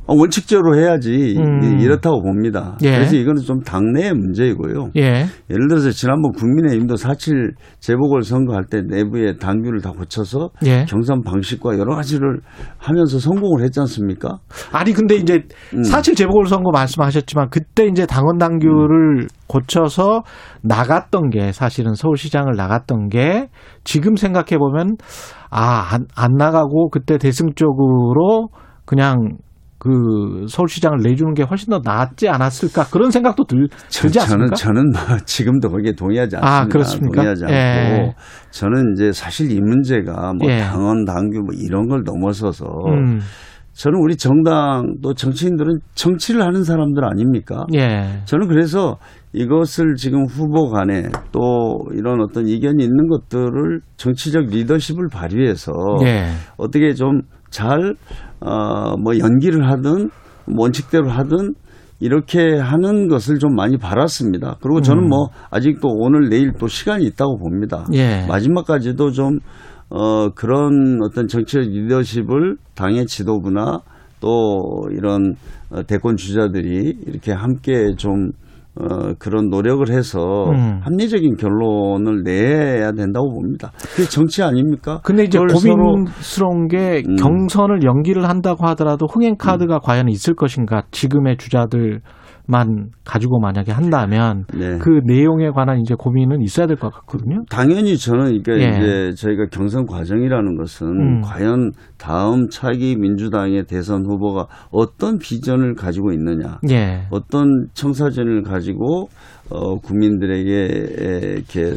원칙대로 해야지 음. 이렇다고 봅니다. 예. 그래서 이거는 좀 당내의 문제이고요. 예. 예를 들어서 지난번 국민의힘도 4.7 재보궐 선거할 때 내부의 당규를 다 고쳐서 예. 경선 방식과 여러 가지를 하면서 성공을 했지 않습니까? 아니 근데 이제 음. 사실 재보궐 선거 말씀하셨지만 그때 이제 당원 당규를 고쳐서 나갔던 게 사실은 서울시장을 나갔던 게 지금 생각해 보면 아안 안 나가고 그때 대승적으로 그냥 그 서울시장을 내주는 게 훨씬 더 낫지 않았을까 그런 생각도 들, 들지 저는 않습니까? 저는 뭐 지금도 거기에 동의하지 않습니다. 아, 그렇습니까? 동의하지 않고 예. 저는 이제 사실 이 문제가 뭐 예. 당원 당규 뭐 이런 걸 넘어서서 음, 저는 우리 정당 또 정치인들은 정치를 하는 사람들 아닙니까? 예. 저는 그래서 이것을 지금 후보 간에 또 이런 어떤 이견이 있는 것들을 정치적 리더십을 발휘해서 예. 어떻게 좀 잘, 어, 뭐 연기를 하든 원칙대로 하든 이렇게 하는 것을 좀 많이 바랐습니다. 그리고 저는 음. 뭐 아직도 오늘 내일 또 시간이 있다고 봅니다. 예. 마지막까지도 좀, 어, 그런 어떤 정치적 리더십을 당의 지도부나 또 이런 어, 대권 주자들이 이렇게 함께 좀 어, 그런 노력을 해서 음. 합리적인 결론을 내야 된다고 봅니다. 그게 정치 아닙니까? 근데 이제 고민스러운 게 음. 경선을 연기를 한다고 하더라도 흥행 카드가 과연 있을 것인가? 지금의 주자들 만 가지고 만약에 한다면 네. 그 내용에 관한 이제 고민은 있어야 될 것 같거든요. 당연히 저는 이게 예. 이제 저희가 경선 과정이라는 것은 음. 과연 다음 차기 민주당의 대선 후보가 어떤 비전을 가지고 있느냐, 예. 어떤 청사진을 가지고 어, 국민들에게 에, 이렇게 에,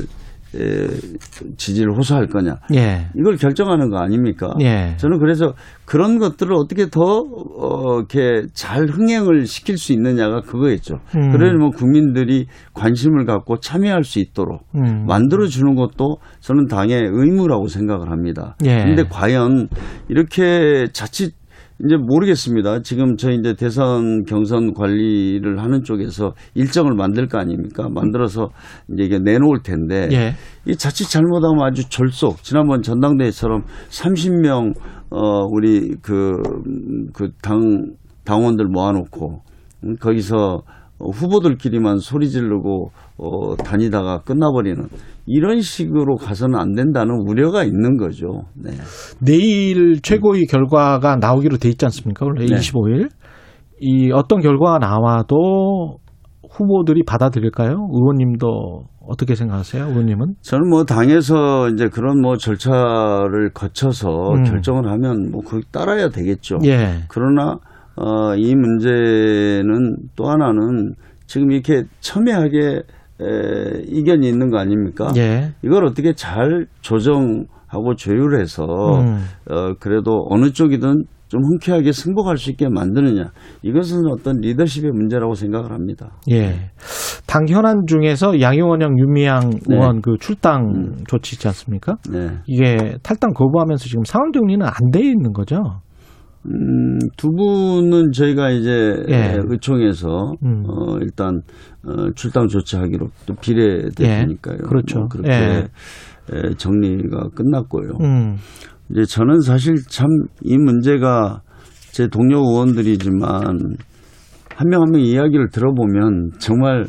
지지를 호소할 거냐, 예. 이걸 결정하는 거 아닙니까? 예. 저는 그래서 그런 것들을 어떻게 더 어, 이렇게 잘 흥행을 시킬 수 있느냐가 그거였죠. 음. 그러면 국민들이 관심을 갖고 참여할 수 있도록 음. 만들어 주는 것도 저는 당의 의무라고 생각을 합니다. 예. 근데 과연 이렇게 자칫 이제 모르겠습니다. 지금 저희 이제 대선 경선 관리를 하는 쪽에서 일정을 만들 거 아닙니까? 만들어서 이제 이게 내놓을 텐데 예. 이 자칫 잘못하면 아주 졸속 지난번 전당대회처럼 30명 어 우리 그 그 당 당원들 모아놓고 음, 거기서 어, 후보들끼리만 소리 지르고 어 다니다가 끝나버리는 이런 식으로 가서는 안 된다는 우려가 있는 거죠. 네. 내일 최고위 결과가 나오기로 돼 있지 않습니까? 원래 네. 25일. 이 어떤 결과가 나와도 후보들이 받아들일까요? 의원님도 어떻게 생각하세요? 의원님은? 저는 뭐 당에서 이제 그런 뭐 절차를 거쳐서 음. 결정을 하면 뭐 거기 따라야 되겠죠. 예. 그러나 어, 이 문제는 또 하나는 지금 이렇게 첨예하게 에, 이견이 있는 거 아닙니까? 예. 이걸 어떻게 잘 조정하고 조율해서 음. 어, 그래도 어느 쪽이든 좀 흔쾌하게 승복할 수 있게 만드느냐 이것은 어떤 리더십의 문제라고 생각을 합니다. 예. 당 현안 중에서 양용원형 윤미향 네. 의원 그 출당 음. 조치 있지 않습니까? 네. 이게 탈당 거부하면서 지금 상황 정리는 안 돼 있는 거죠. 음, 두 분은 저희가 이제 예. 의총에서 음. 어, 일단 어, 출당 조치하기로 또 비례 대표니까요. 예. 그렇죠. 뭐 그렇게 예. 에, 정리가 끝났고요. 음. 이제 저는 사실 참 이 문제가 제 동료 의원들이지만 한 명 한명 이야기를 들어보면 정말 에,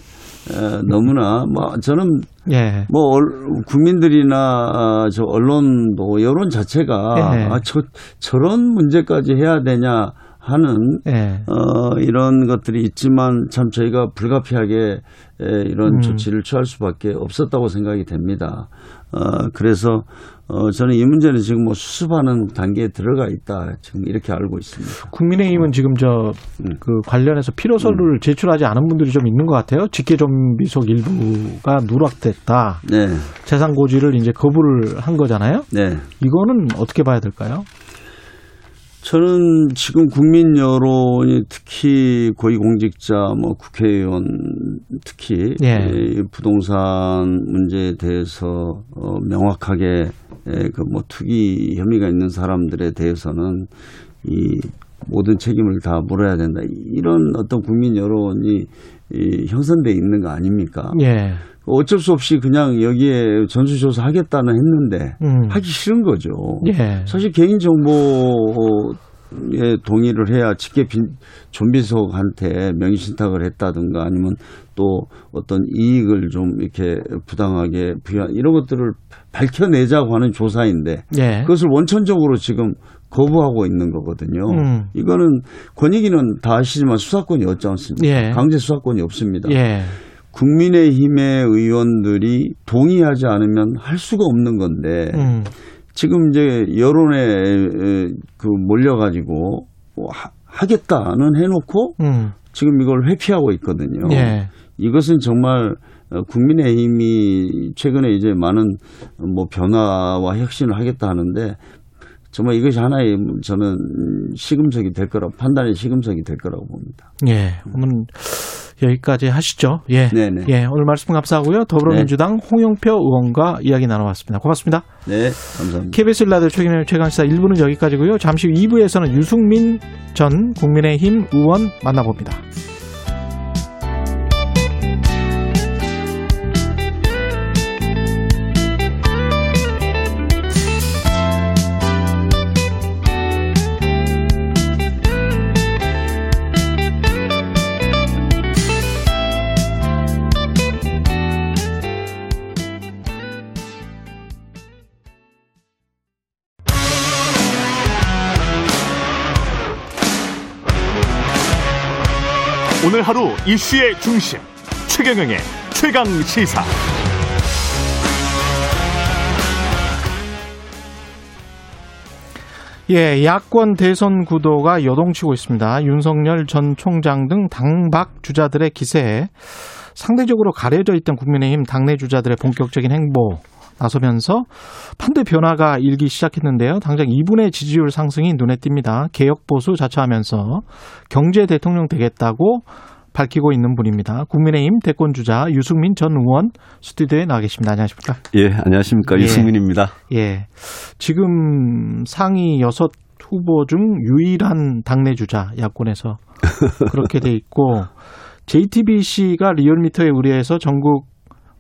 너무나 뭐 저는 예. 뭐 얼- 국민들이나 아, 저 언론도 여론 자체가 네. 아, 저 저런 문제까지 해야 되냐 하는 예. 어, 이런 것들이 있지만 참 저희가 불가피하게 에, 이런 음. 조치를 취할 수밖에 없었다고 생각이 됩니다. 어, 그래서 어, 저는 이 문제는 지금 뭐 수습하는 단계에 들어가 있다 지금 이렇게 알고 있습니다. 국민의힘은 지금 저 음. 그 관련해서 필요서를 제출하지 않은 분들이 좀 있는 것 같아요. 직계존비속 일부가 누락됐다. 네, 재산 고지를 이제 거부를 한 거잖아요. 네. 이거는 어떻게 봐야 될까요? 저는 지금 국민 여론이 특히 고위공직자, 뭐 국회의원 특히 예. 이 부동산 문제에 대해서 어, 명확하게 그뭐 투기 혐의가 있는 사람들에 대해서는 이 모든 책임을 다 물어야 된다. 이런 어떤 국민 여론이 이 형성돼 있는 거 아닙니까? 예. 어쩔 수 없이 그냥 여기에 전수조사 하겠다는 했는데 음. 하기 싫은 거죠. 예. 사실 개인정보에 동의를 해야 직계 빈, 좀비속한테 명의신탁을 했다든가 아니면 또 어떤 이익을 좀 이렇게 부당하게 부여한 이런 것들을 밝혀내자고 하는 조사인데 예. 그것을 원천적으로 지금 거부하고 있는 거거든요. 음. 이거는 권익위는 다 아시지만 수사권이 없지 않습니까? 예. 강제 수사권이 없습니다. 예. 국민의힘의 의원들이 동의하지 않으면 할 수가 없는 건데 음. 지금 이제 여론에 에, 그 몰려가지고 뭐 하- 하겠다는 해놓고 음. 지금 이걸 회피하고 있거든요. 예. 이것은 정말 어, 국민의힘이 최근에 이제 많은 뭐 변화와 혁신을 하겠다 하는데 정말 이것이 하나의 저는 시금석이 될 거라고 판단의 시금석이 될 거라고 봅니다. 예. 그러면 여기까지 하시죠. 예. 네네. 예. 오늘 말씀 감사하고요. 더불어민주당 홍영표 의원과 이야기 나눠봤습니다. 고맙습니다. 네, 감사합니다. KBS 일라드 최근의 최강시사 1부는 여기까지고요. 잠시 후 2부에서는 유승민 전 국민의힘 의원 만나봅니다. 오늘 하루 이슈의 중심 최경영의 최강 시사. 예, 야권 대선 구도가 여동치고 있습니다. 윤석열 전 총장 등 당박 주자들의 기세에 상대적으로 가려져 있던 국민의힘 당내 주자들의 본격적인 행보 나서면서 판대 변화가 일기 시작했는데요. 당장 이분의 지지율 상승이 눈에 띕니다. 개혁 보수 자처하면서 경제 대통령 되겠다고 밝히고 있는 분입니다. 국민의힘 대권 주자 유승민 전 의원 스튜디오에 나와 계십니다. 안녕하십니까? 예, 안녕하십니까. 예. 유승민입니다. 예. 지금 상위 여섯 후보 중 유일한 당내 주자 야권에서 그렇게 돼 있고 JTBC가 리얼미터에 의뢰해서 전국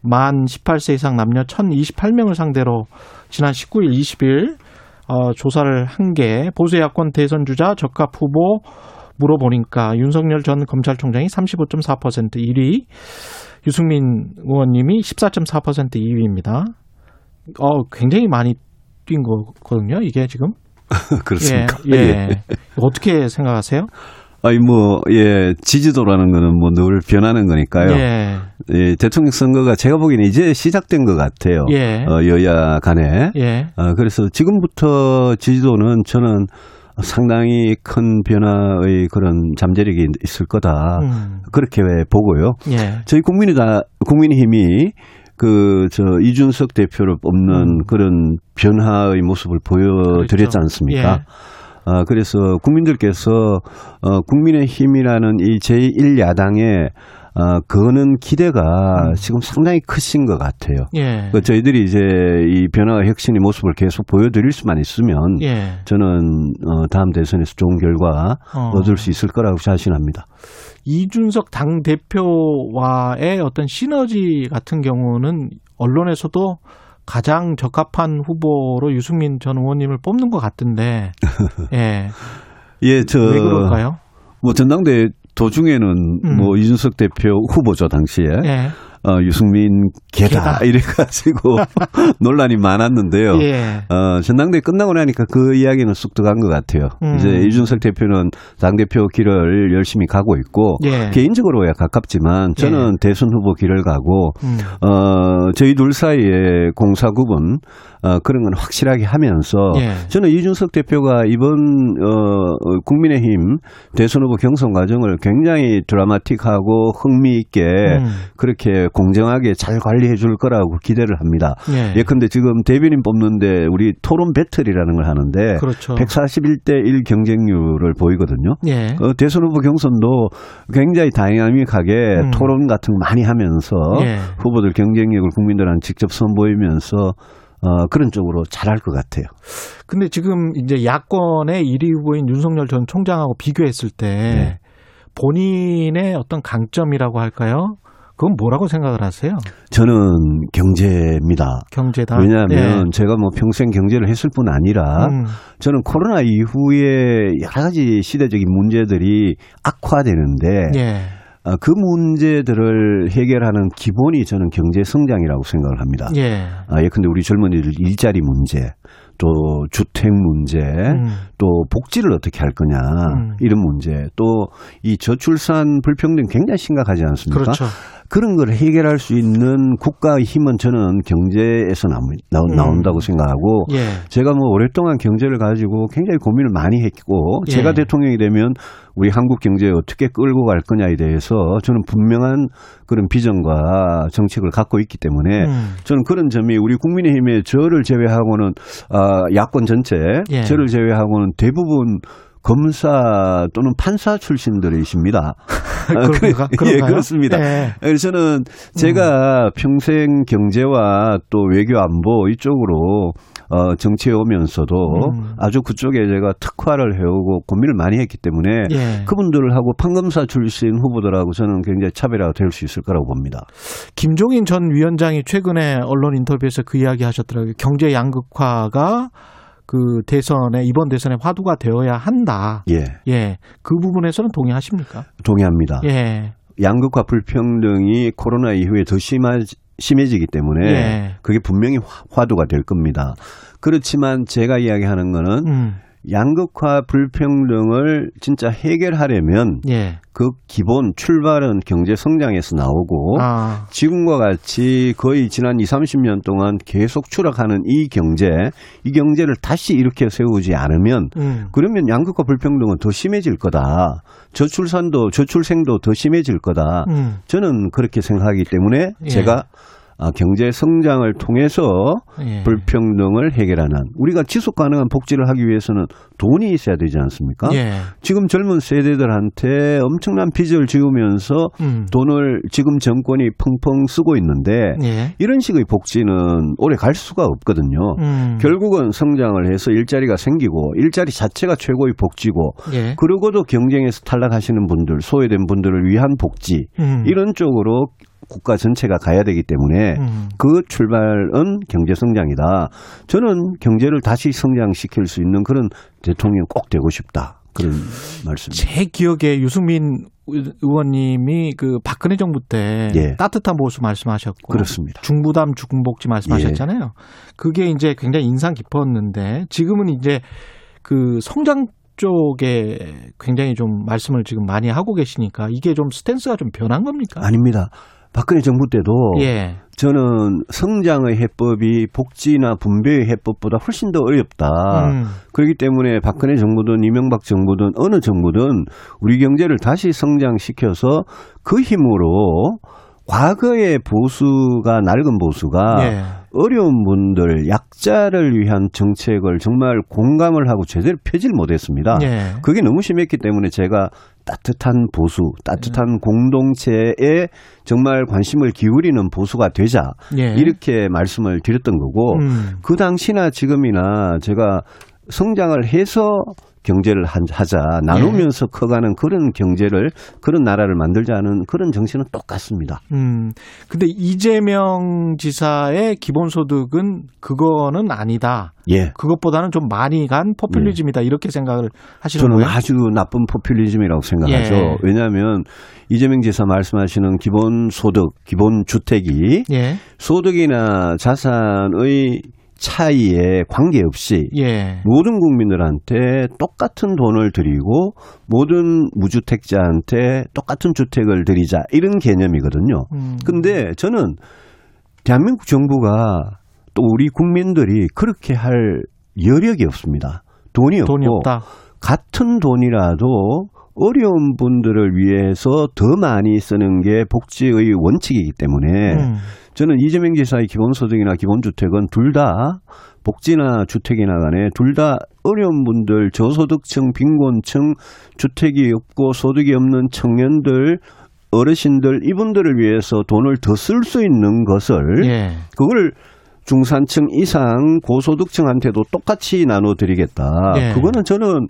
만 18세 이상 남녀 1,028명을 상대로 지난 19일, 20일 어, 조사를 한 게 보수 야권 대선 주자 적합 후보 물어보니까 윤석열 전 검찰총장이 35.4% 1위, 유승민 의원님이 14.4% 2위입니다. 어, 굉장히 많이 뛴 거거든요. 이게 지금. 그렇습니까? 예, 예. 어떻게 생각하세요? 아니, 뭐, 예, 지지도라는 거는 뭐 늘 변하는 거니까요. 예. 예, 대통령 선거가 제가 보기에는 이제 시작된 것 같아요. 예. 어, 여야 간에. 예. 어, 그래서 지금부터 지지도는 저는 상당히 큰 변화의 그런 잠재력이 있을 거다. 음. 그렇게 보고요. 예. 저희 국민이다, 국민의힘이 그, 저, 이준석 대표를 뽑는 음. 그런 변화의 모습을 보여드렸지 그렇죠. 않습니까? 예. 아, 그래서 국민들께서, 어, 국민의힘이라는 이 제1야당에, 어, 거는 기대가 음. 지금 상당히 크신 것 같아요. 예. 그 저희들이 이제 이 변화와 혁신의 모습을 계속 보여드릴 수만 있으면 예. 저는 어, 다음 대선에서 좋은 결과 어. 얻을 수 있을 거라고 자신합니다. 이준석 당 대표와의 어떤 시너지 같은 경우는 언론에서도 가장 적합한 후보로 유승민 전 의원님을 뽑는 것 같은데, 예, 예, 저 왜 그럴까요? 뭐 전당대 도중에는 음. 뭐 이준석 대표 후보죠 당시에 예, 어, 유승민 개다, 개다. 이래가지고 논란이 많았는데요. 예, 어, 전당대 끝나고 나니까 그 이야기는 쑥 들어간 것 같아요. 음. 이제 이준석 대표는 당대표 길을 열심히 가고 있고, 예. 개인적으로야 가깝지만 저는 대선 후보 길을 가고, 음, 어, 저희 둘 사이에 공사 구분, 어, 그런 건 확실하게 하면서, 예. 저는 이준석 대표가 이번, 어, 국민의힘 대선 후보 경선 과정을 굉장히 드라마틱하고 흥미있게 음. 그렇게 공정하게 잘 관리해 줄 거라고 기대를 합니다. 예, 예컨대 지금 대변인 뽑는데 우리 토론 배틀이라는 걸 하는데 그렇죠. 141대 1 경쟁률을 보이거든요. 예, 어, 대선 후보 경선도 굉장히 다이나믹하게 음. 토론 같은 거 많이 하면서 예. 후보들 경쟁력을 국민들한테 직접 선보이면서 어, 그런 쪽으로 잘할 것 같아요. 근데 지금 이제 야권의 1위 후보인 윤석열 전 총장하고 비교했을 때 네. 본인의 어떤 강점이라고 할까요? 그건 뭐라고 생각을 하세요? 저는 경제입니다. 경제다. 왜냐하면 제가 뭐 평생 경제를 했을 뿐 아니라 예. 음, 저는 코로나 이후에 여러 가지 시대적인 문제들이 악화되는데 예. 아, 그 문제들을 해결하는 기본이 저는 경제 성장이라고 생각을 합니다. 예. 아, 예컨대 우리 젊은이들 일자리 문제, 또 주택 문제, 음. 또 복지를 어떻게 할 거냐 음. 이런 문제, 또 이 저출산 불평등 굉장히 심각하지 않습니까? 그렇죠. 그런 걸 해결할 수 있는 국가의 힘은 저는 경제에서 나오, 음. 나온 다고 생각하고 예. 제가 뭐 오랫동안 경제를 가지고 굉장히 고민을 많이 했고 예. 제가 대통령이 되면 우리 한국 경제에 어떻게 끌고 갈 거냐에 대해서 저는 분명한 그런 비전과 정책을 갖고 있기 때문에 음. 저는 그런 점이 우리 국민의힘의 저를 제외하고는 아, 야권 전체 예. 저를 제외하고는 대부분 검사 또는 판사 출신들이십니다. 그런가? 예? 그렇습니다. 예. 그래서 저는 제가 평생 경제와 또 외교 안보 이쪽으로 어, 정치에 오면서도 음. 아주 그쪽에 제가 특화를 해오고 고민을 많이 했기 때문에 예. 그분들하고 판검사 출신 후보들하고 저는 굉장히 차별화가 될 수 있을 거라고 봅니다. 김종인 전 위원장이 최근에 언론 인터뷰에서 그 이야기 하셨더라고요. 경제 양극화가 그 대선에 이번 대선에 화두가 되어야 한다. 예, 예. 그 부분에서는 동의하십니까? 동의합니다. 예. 양극화 불평등이 코로나 이후에 더 심하, 심해지기 때문에 예. 그게 분명히 화- 화두가 될 겁니다. 그렇지만 제가 이야기하는 거는 음. 양극화 불평등을 진짜 해결하려면 예. 그 기본 출발은 경제 성장에서 나오고 아, 지금과 같이 거의 지난 2, 30년 동안 계속 추락하는 이 경제, 이 경제를 다시 일으켜 세우지 않으면 음. 그러면 양극화 불평등은 더 심해질 거다. 저출산도 저출생도 더 심해질 거다. 음. 저는 그렇게 생각하기 때문에 예. 제가 아, 경제 성장을 통해서 예. 불평등을 해결하는 우리가 지속 가능한 복지를 하기 위해서는 돈이 있어야 되지 않습니까? 예. 지금 젊은 세대들한테 엄청난 빚을 지우면서 음. 돈을 지금 정권이 펑펑 쓰고 있는데 예. 이런 식의 복지는 오래 갈 수가 없거든요. 음. 결국은 성장을 해서 일자리가 생기고 일자리 자체가 최고의 복지고 예. 그러고도 경쟁에서 탈락하시는 분들, 소외된 분들을 위한 복지 음. 이런 쪽으로 국가 전체가 가야 되기 때문에 음. 그 출발은 경제 성장이다. 저는 경제를 다시 성장시킬 수 있는 그런 대통령 꼭 되고 싶다. 그런 말씀입니다. 제 기억에 유승민 의- 의원님이 그 박근혜 정부 때 예. 따뜻한 보수 말씀하셨고 그렇습니다. 중부담 중복지 말씀하셨잖아요. 예. 그게 이제 굉장히 인상 깊었는데 지금은 이제 그 성장 쪽에 굉장히 좀 말씀을 지금 많이 하고 계시니까 이게 좀 스탠스가 좀 변한 겁니까? 아닙니다. 박근혜 정부 때도 예. 저는 성장의 해법이 복지나 분배의 해법보다 훨씬 더 어렵다. 음. 그렇기 때문에 박근혜 정부든 이명박 정부든 어느 정부든 우리 경제를 다시 성장시켜서 그 힘으로 과거의 보수가 낡은 보수가 예. 어려운 분들, 약자를 위한 정책을 정말 공감을 하고 제대로 펴질 못했습니다. 예. 그게 너무 심했기 때문에 제가 따뜻한 보수, 따뜻한 공동체에 정말 관심을 기울이는 보수가 되자 예. 이렇게 말씀을 드렸던 거고 음. 그 당시나 지금이나 제가 성장을 해서 경제를 한- 하자 나누면서 예. 커가는 그런 경제를 그런 나라를 만들자는 그런 정신은 똑같습니다. 음. 근데 이재명 지사의 기본소득은 그거는 아니다. 예. 그것보다는 좀 많이 간 포퓰리즘이다. 이렇게 생각을 하시는 저는 거예요? 아주 나쁜 포퓰리즘이라고 생각하죠. 예. 왜냐하면 이재명 지사 말씀하시는 기본 소득, 기본 주택이 예. 소득이나 자산의 차이에 관계없이 예. 모든 국민들한테 똑같은 돈을 드리고 모든 무주택자한테 똑같은 주택을 드리자 이런 개념이거든요. 음. 근데 저는 대한민국 정부가 또 우리 국민들이 그렇게 할 여력이 없습니다. 돈이 없고 돈이 없다. 같은 돈이라도 어려운 분들을 위해서 더 많이 쓰는 게 복지의 원칙이기 때문에 음. 저는 이재명 지사의 기본소득이나 기본주택은 둘 다 복지나 주택이나 간에 둘 다 어려운 분들, 저소득층, 빈곤층, 주택이 없고 소득이 없는 청년들, 어르신들 이분들을 위해서 돈을 더 쓸 수 있는 것을 예. 그걸 중산층 이상 고소득층한테도 똑같이 나눠드리겠다. 예. 그거는 저는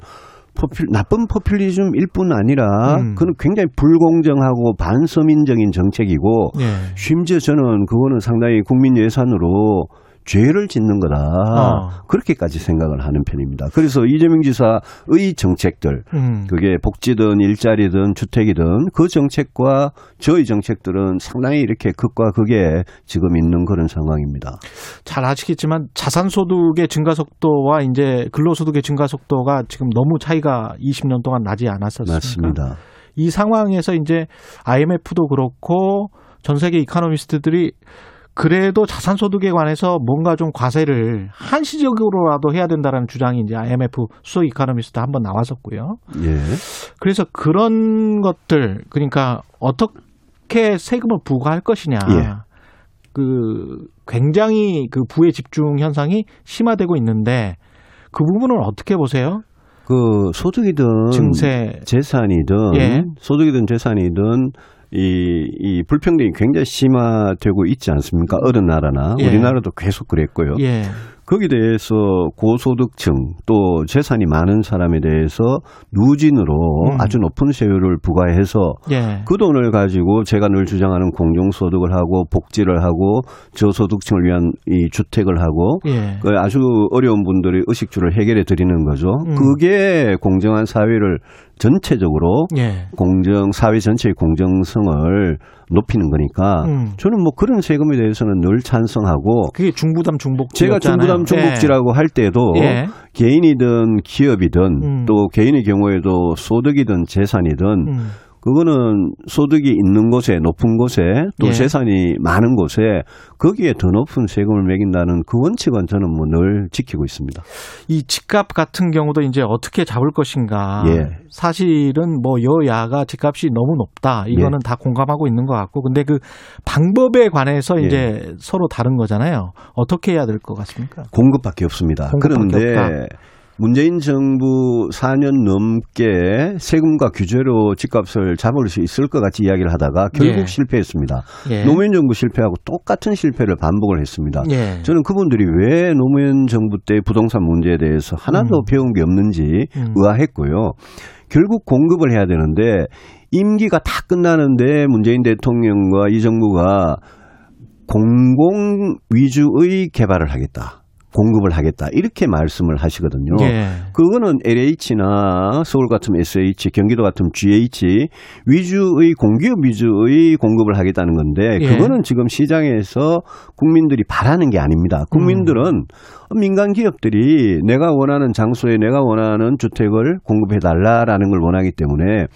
포퓰, 나쁜 포퓰리즘일 뿐 아니라 음. 그건 굉장히 불공정하고 반서민적인 정책이고 예. 심지어 저는 그거는 상당히 국민 예산으로 죄를 짓는 거다. 어. 그렇게까지 생각을 하는 편입니다. 그래서 이재명 지사의 정책들, 음. 그게 복지든 일자리든 주택이든 그 정책과 저희 정책들은 상당히 이렇게 극과 극에 지금 있는 그런 상황입니다. 잘 아시겠지만 자산소득의 증가 속도와 이제 근로소득의 증가 속도가 지금 너무 차이가 20년 동안 나지 않았었습니까? 맞습니다. 이 상황에서 이제 IMF도 그렇고 전 세계 이카노미스트들이 그래도 자산 소득에 관해서 뭔가 좀 과세를 한시적으로라도 해야 된다라는 주장이 이제 IMF 수석 이카노미스트 한번 나왔었고요. 예. 그래서 그런 것들 그러니까 어떻게 세금을 부과할 것이냐. 예. 그 굉장히 그 부의 집중 현상이 심화되고 있는데 그 부분을 어떻게 보세요? 그 소득이든 증세 재산이든 예. 소득이든 재산이든 이, 이 불평등이 굉장히 심화되고 있지 않습니까? 어느 나라나 예. 우리나라도 계속 그랬고요. 예. 거기에 대해서 고소득층 또 재산이 많은 사람에 대해서 누진으로 음. 아주 높은 세율을 부과해서 예. 그 돈을 가지고 제가 늘 주장하는 공정소득을 하고 복지를 하고 저소득층을 위한 이 주택을 하고 예. 그 아주 어려운 분들의 의식주를 해결해 드리는 거죠. 음. 그게 공정한 사회를 전체적으로 예. 공정 사회 전체의 공정성을 높이는 거니까 음. 저는 뭐 그런 세금에 대해서는 늘 찬성하고 그게 중부담 중복지 제가 중부담 그렇죠. 중복지라고 할 때도 예. 개인이든 기업이든 음. 또 개인의 경우에도 소득이든 재산이든 음. 그거는 소득이 있는 곳에 높은 곳에 또 예. 재산이 많은 곳에 거기에 더 높은 세금을 매긴다는 그 원칙은 저는 뭐 늘 지키고 있습니다. 이 집값 같은 경우도 이제 어떻게 잡을 것인가. 예. 사실은 뭐 여야가 집값이 너무 높다. 예. 이거는 다 공감하고 있는 것 같고. 근데 그 방법에 관해서 예. 이제 서로 다른 거잖아요. 어떻게 해야 될 것 같습니까? 공급밖에 없습니다. 공급밖에 그런데 없다. 문재인 정부 4년 넘게 세금과 규제로 집값을 잡을 수 있을 것 같이 이야기를 하다가 결국 예. 실패했습니다. 예. 노무현 정부 실패하고 똑같은 실패를 반복을 했습니다. 예. 저는 그분들이 왜 노무현 정부 때 부동산 문제에 대해서 하나도 음. 배운 게 없는지 음. 의아했고요. 결국 공급을 해야 되는데 임기가 다 끝나는데 문재인 대통령과 이 정부가 공공 위주의 개발을 하겠다. 공급을 하겠다. 이렇게 말씀을 하시거든요. 예. 그거는 LH나 서울 같은 SH, 경기도 같은 GH 위주의 공기업 위주의 공급을 하겠다는 건데 예. 그거는 지금 시장에서 국민들이 바라는 게 아닙니다. 국민들은 민간 기업들이 내가 원하는 장소에 내가 원하는 주택을 공급해 달라라는 걸 원하기 때문에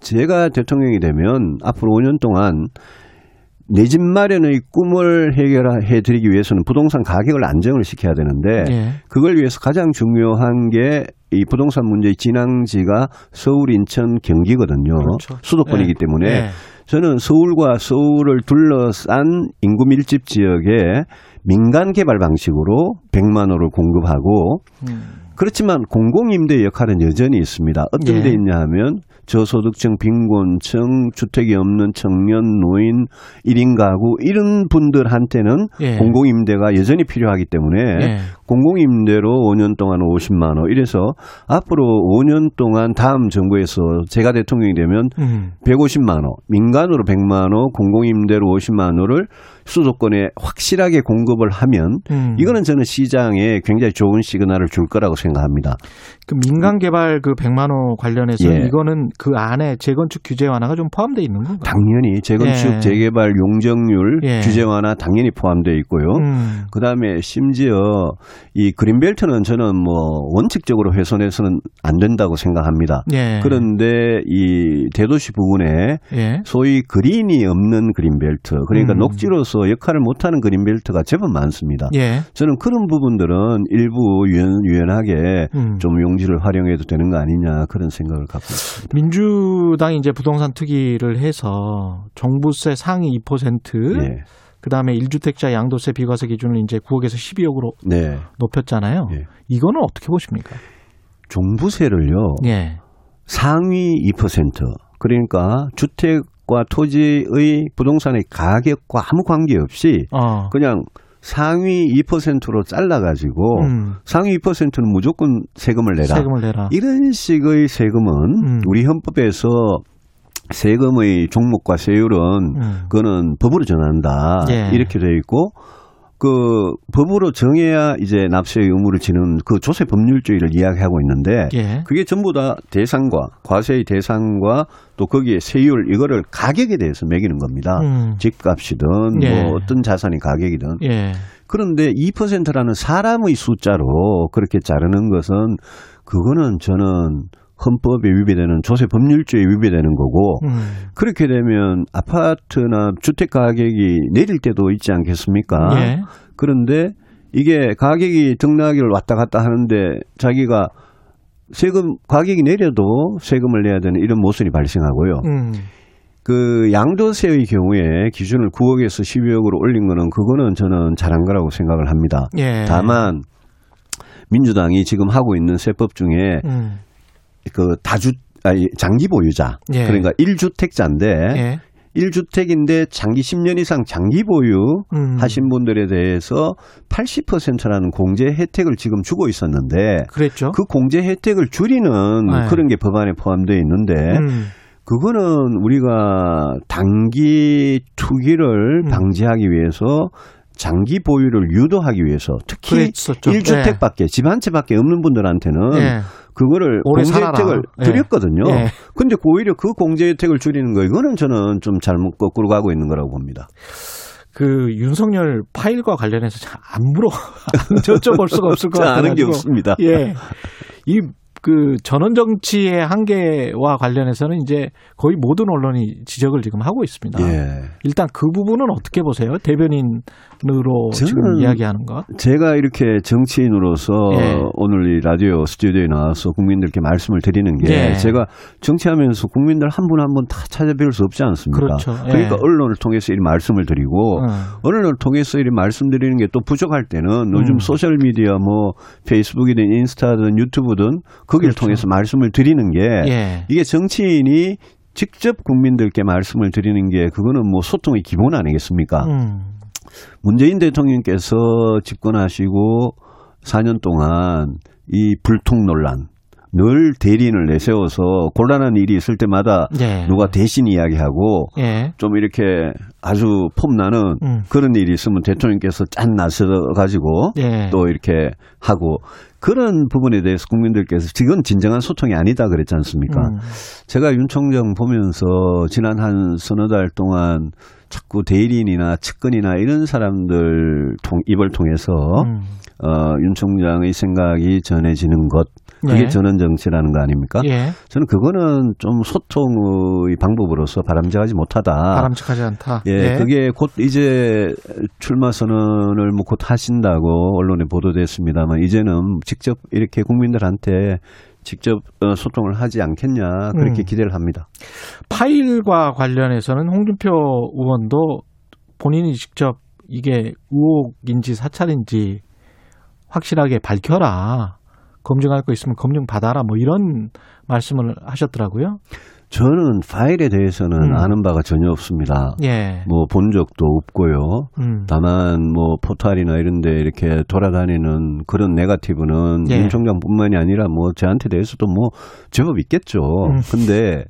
제가 대통령이 되면 앞으로 5년 동안 내 집 마련의 꿈을 해결해 드리기 위해서는 부동산 가격을 안정을 시켜야 되는데 예. 그걸 위해서 가장 중요한 게 이 부동산 문제의 진앙지가 서울, 인천, 경기거든요. 그렇죠. 수도권이기 예. 때문에 예. 저는 서울과 서울을 둘러싼 인구 밀집 지역에 민간 개발 방식으로 100만 호를 공급하고 음. 그렇지만 공공임대 역할은 여전히 있습니다. 어떤 예. 데 있냐 하면 저소득층, 빈곤층, 주택이 없는 청년, 노인, 1인 가구 이런 분들한테는 예. 공공임대가 여전히 필요하기 때문에 예. 공공임대로 5년 동안 50만 원 이래서 앞으로 5년 동안 다음 정부에서 제가 대통령이 되면 음. 150만 원, 민간으로 100만 원, 공공임대로 50만 원을 수도권에 확실하게 공급을 하면 음. 이거는 저는 시장에 굉장히 좋은 시그널을 줄 거라고 생각합니다. 그 민간 개발 그 100만 호 관련해서 예. 이거는 그 안에 재건축 규제 완화가 좀 포함되어 있는 건가요? 당연히 재건축, 예. 재개발 용적률 예. 규제 완화 당연히 포함되어 있고요. 음. 그다음에 심지어 이 그린벨트는 저는 뭐 원칙적으로 훼손해서는 안 된다고 생각합니다. 예. 그런데 이 대도시 부분에 예. 소위 그린이 없는 그린벨트, 그러니까 음. 녹지로서 역할을 못하는 그린벨트가 제법 많습니다. 예. 저는 그런 부분들은 일부 유연, 유연하게 음. 좀 용 지를 활용해도 되는 거 아니냐 그런 생각을 갖고 있습니다. 민주당이 이제 부동산 투기를 해서 종부세 상위 2%, 예. 그다음에 1주택자 양도세 비과세 기준을 이제 9억에서 12억으로 네. 높였잖아요. 예. 이거는 어떻게 보십니까? 종부세를요 예. 상위 2% 그러니까 주택과 토지의 부동산의 가격과 아무 관계없이 어. 그냥 상위 2%로 잘라가지고 음. 상위 2%는 무조건 세금을 내라. 세금을 내라. 이런 식의 세금은 음. 우리 헌법에서 세금의 종목과 세율은 음. 그거는 법으로 정한다. 예. 이렇게 되어 있고 그 법으로 정해야 이제 납세 의무를 지는 그 조세 법률주의를 이야기하고 있는데 예. 그게 전부 다 대상과 과세의 대상과 또 거기에 세율 이거를 가격에 대해서 매기는 겁니다. 음. 집값이든 예. 뭐 어떤 자산이 가격이든 예. 그런데 2%라는 사람의 숫자로 그렇게 자르는 것은 그거는 저는 헌법에 위배되는 조세 법률주의에 위배되는 거고 음. 그렇게 되면 아파트나 주택 가격이 내릴 때도 있지 않겠습니까? 예. 그런데 이게 가격이 등락을 왔다 갔다 하는데 자기가 세금 가격이 내려도 세금을 내야 되는 이런 모순이 발생하고요. 음. 그 양도세의 경우에 기준을 9억에서 12억으로 올린 거는 그거는 저는 잘한 거라고 생각을 합니다. 예. 다만 민주당이 지금 하고 있는 세법 중에 음. 그 다주 아니 장기 보유자 예. 그러니까 1주택자인데 예. 1주택인데 장기 10년 이상 장기 보유 음. 하신 분들에 대해서 80%라는 공제 혜택을 지금 주고 있었는데 그랬죠. 그 공제 혜택을 줄이는 네. 그런 게 법안에 포함되어 있는데 음. 그거는 우리가 단기 투기를 음. 방지하기 위해서 장기 보유를 유도하기 위해서 특히 그랬었죠. 1주택밖에 집한 채밖에 없는 분들한테는 예. 그거를 공제. 혜택을 예. 드렸거든요. 예. 근데 오히려 그 공제 혜택을 줄이는 거 이거는 저는 좀 잘못 거꾸로 가고 있는 거라고 봅니다. 그 윤석열 파일과 관련해서 잘 안 물어 여쭤볼 수가 없을 것 자, 아는 게 같아요. 없습니다. 예. 이 그 전원 정치의 한계와 관련해서는 이제 거의 모든 언론이 지적을 지금 하고 있습니다. 예. 일단 그 부분은 어떻게 보세요? 대변인으로 지금 이야기하는 것. 제가 이렇게 정치인으로서 예. 오늘 이 라디오 스튜디오에 나와서 국민들께 말씀을 드리는 게 예. 제가 정치하면서 국민들 한 분 한 분 다 찾아뵐 수 없지 않습니까? 그렇죠. 예. 그러니까 언론을 통해서 이 말씀을 드리고 어. 언론을 통해서 이 말씀드리는 게 또 부족할 때는 요즘 음. 소셜 미디어 뭐 페이스북이든 인스타든 유튜브든 거기를 그렇죠. 통해서 말씀을 드리는 게 예. 이게 정치인이 직접 국민들께 말씀을 드리는 게 그거는 뭐 소통의 기본 아니겠습니까? 음. 문재인 대통령께서 집권하시고 4년 동안 이 불통 논란 늘 대리인을 내세워서 곤란한 일이 있을 때마다 예. 누가 대신 이야기하고 예. 좀 이렇게 아주 폼나는 음. 그런 일이 있으면 대통령께서 짠 나서 가지고 예. 또 이렇게 하고 그런 부분에 대해서 국민들께서 지금 진정한 소통이 아니다 그랬지 않습니까? 음. 제가 윤 총장 보면서 지난 한 서너 달 동안 자꾸 대리인이나 측근이나 이런 사람들 통, 입을 통해서 음. 어, 윤 총장의 생각이 전해지는 것 그게 예. 전원 정치라는 거 아닙니까? 예. 저는 그거는 좀 소통의 방법으로서 바람직하지 못하다. 바람직하지 않다. 예, 그게 곧 이제 출마 선언을 뭐 곧 하신다고 언론에 보도됐습니다만 이제는 직접 이렇게 국민들한테 직접 어, 소통을 하지 않겠냐 그렇게 음. 기대를 합니다. 파일과 관련해서는 홍준표 의원도 본인이 직접 이게 의혹인지 사찰인지 확실하게 밝혀라. 검증할 거 있으면 검증 받아라. 뭐 이런 말씀을 하셨더라고요. 저는 파일에 대해서는 음. 아는 바가 전혀 없습니다. 예. 뭐본 적도 없고요. 음. 다만 뭐 포털이나 이런 데 이렇게 돌아다니는 그런 네가티브는 예. 윤 총장뿐만이 아니라 뭐 저한테 대해서도 뭐 제법 있겠죠. 음. 근데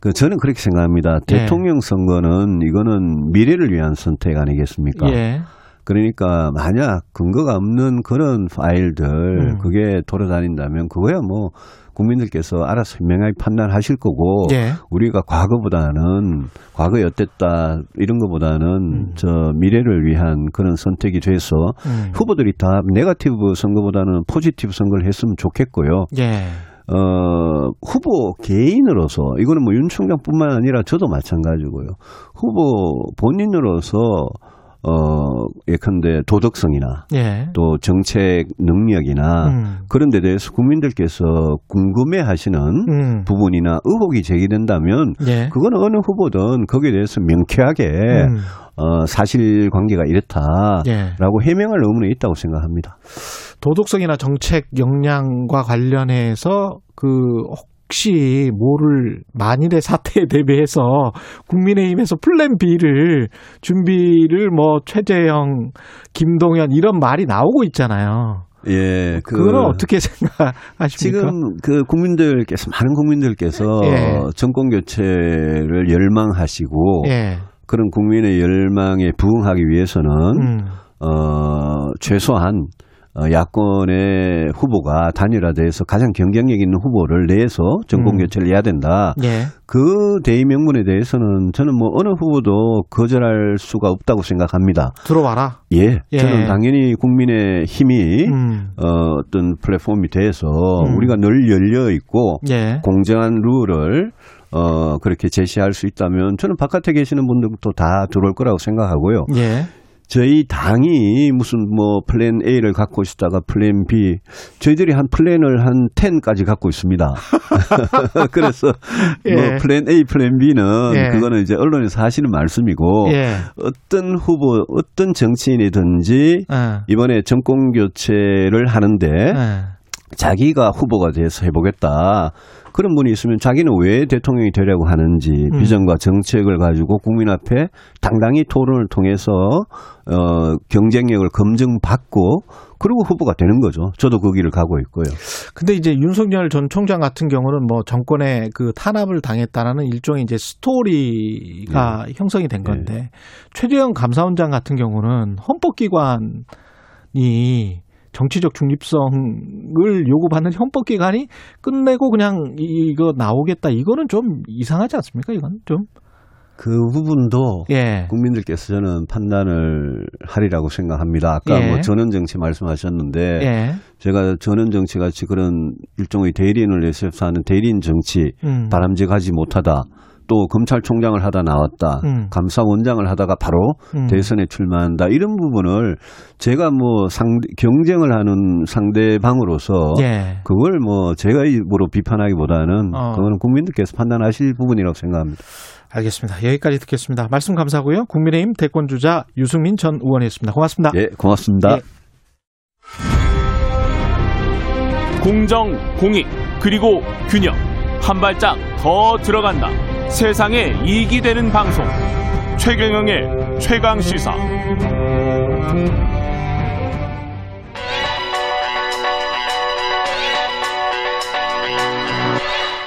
그 저는 그렇게 생각합니다. 예. 대통령 선거는 이거는 미래를 위한 선택 아니겠습니까? 예. 그러니까 만약 근거가 없는 그런 파일들 음. 그게 돌아다닌다면 그거야 뭐 국민들께서 알아서 현명하게 판단하실 거고 예. 우리가 과거보다는 과거에 어땠다 이런 것보다는 음. 저 미래를 위한 그런 선택이 돼서 음. 후보들이 다 네가티브 선거보다는 포지티브 선거를 했으면 좋겠고요. 예. 어, 후보 개인으로서 이거는 뭐 윤 총장뿐만 아니라 저도 마찬가지고요. 후보 본인으로서 어, 예컨대 도덕성이나 예. 또 정책 능력이나 음. 그런 데 대해서 국민들께서 궁금해 하시는 음. 부분이나 의혹이 제기된다면 예. 그거는 어느 후보든 거기에 대해서 명쾌하게 음. 어, 사실 관계가 이렇다라고 예. 해명할 의무는 있다고 생각합니다. 도덕성이나 정책 역량과 관련해서 그 혹시 모를 만일의 사태에 대비해서 국민의힘에서 플랜 B를 준비를 뭐 최재형, 김동연 이런 말이 나오고 있잖아요. 예, 그, 거는 어떻게 생각하십니까? 지금 그 국민들께서 많은 국민들께서 예. 정권 교체를 열망하시고 예. 그런 국민의 열망에 부응하기 위해서는 음. 어 최소한 어, 야권의 후보가 단일화돼서 가장 경쟁력 있는 후보를 내서 정권 음. 교체를 해야 된다. 예. 그 대의 명분에 대해서는 저는 뭐 어느 후보도 거절할 수가 없다고 생각합니다. 들어와라. 예, 예. 저는 당연히 국민의 힘이 음. 어, 어떤 플랫폼이 돼서 음. 우리가 늘 열려 있고 예. 공정한 룰을 어, 그렇게 제시할 수 있다면 저는 바깥에 계시는 분들도 다 들어올 거라고 생각하고요. 예. 저희 당이 무슨 뭐 플랜 A를 갖고 있다가 플랜 B 저희들이 한 플랜을 한 10까지 갖고 있습니다. 그래서 예. 뭐 플랜 A, 플랜 B는 예. 그거는 이제 언론에서 하시는 말씀이고 예. 어떤 후보, 어떤 정치인이든지 예. 이번에 정권 교체를 하는데 예. 자기가 후보가 돼서 해보겠다. 그런 분이 있으면 자기는 왜 대통령이 되려고 하는지 음. 비전과 정책을 가지고 국민 앞에 당당히 토론을 통해서 어 경쟁력을 검증받고 그리고 후보가 되는 거죠. 저도 그 길을 가고 있고요. 근데 이제 윤석열 전 총장 같은 경우는 뭐 정권의 그 탄압을 당했다라는 일종의 이제 스토리가 네. 형성이 된 건데 최재형 감사원장 같은 경우는 헌법기관이 정치적 중립성을 요구받는 헌법 기관이 끝내고 그냥 이- 이거 나오겠다 이거는 좀 이상하지 않습니까? 이건 좀 그 부분도 예. 국민들께서 저는 판단을 하리라고 생각합니다. 아까 예. 뭐 전원 정치 말씀하셨는데 예. 제가 전원 정치 같이 그런 일종의 대리인을 내세워서 하는 대리인 정치 음. 바람직하지 못하다. 또 검찰총장을 하다 나왔다. 음. 감사원장을 하다가 바로 음. 대선에 출마한다. 이런 부분을 제가 뭐 상대, 경쟁을 하는 상대방으로서 예. 그걸 뭐 제가 입으로 비판하기보다는 어. 그거는 국민들께서 판단하실 부분이라고 생각합니다. 알겠습니다. 여기까지 듣겠습니다. 말씀 감사하고요. 국민의힘 대권주자 유승민 전 의원이었습니다. 고맙습니다. 예, 고맙습니다. 예. 공정, 공익, 그리고 균형. 한 발짝 더 들어간다. 세상에 이익이 되는 방송. 최경영의 최강 시사.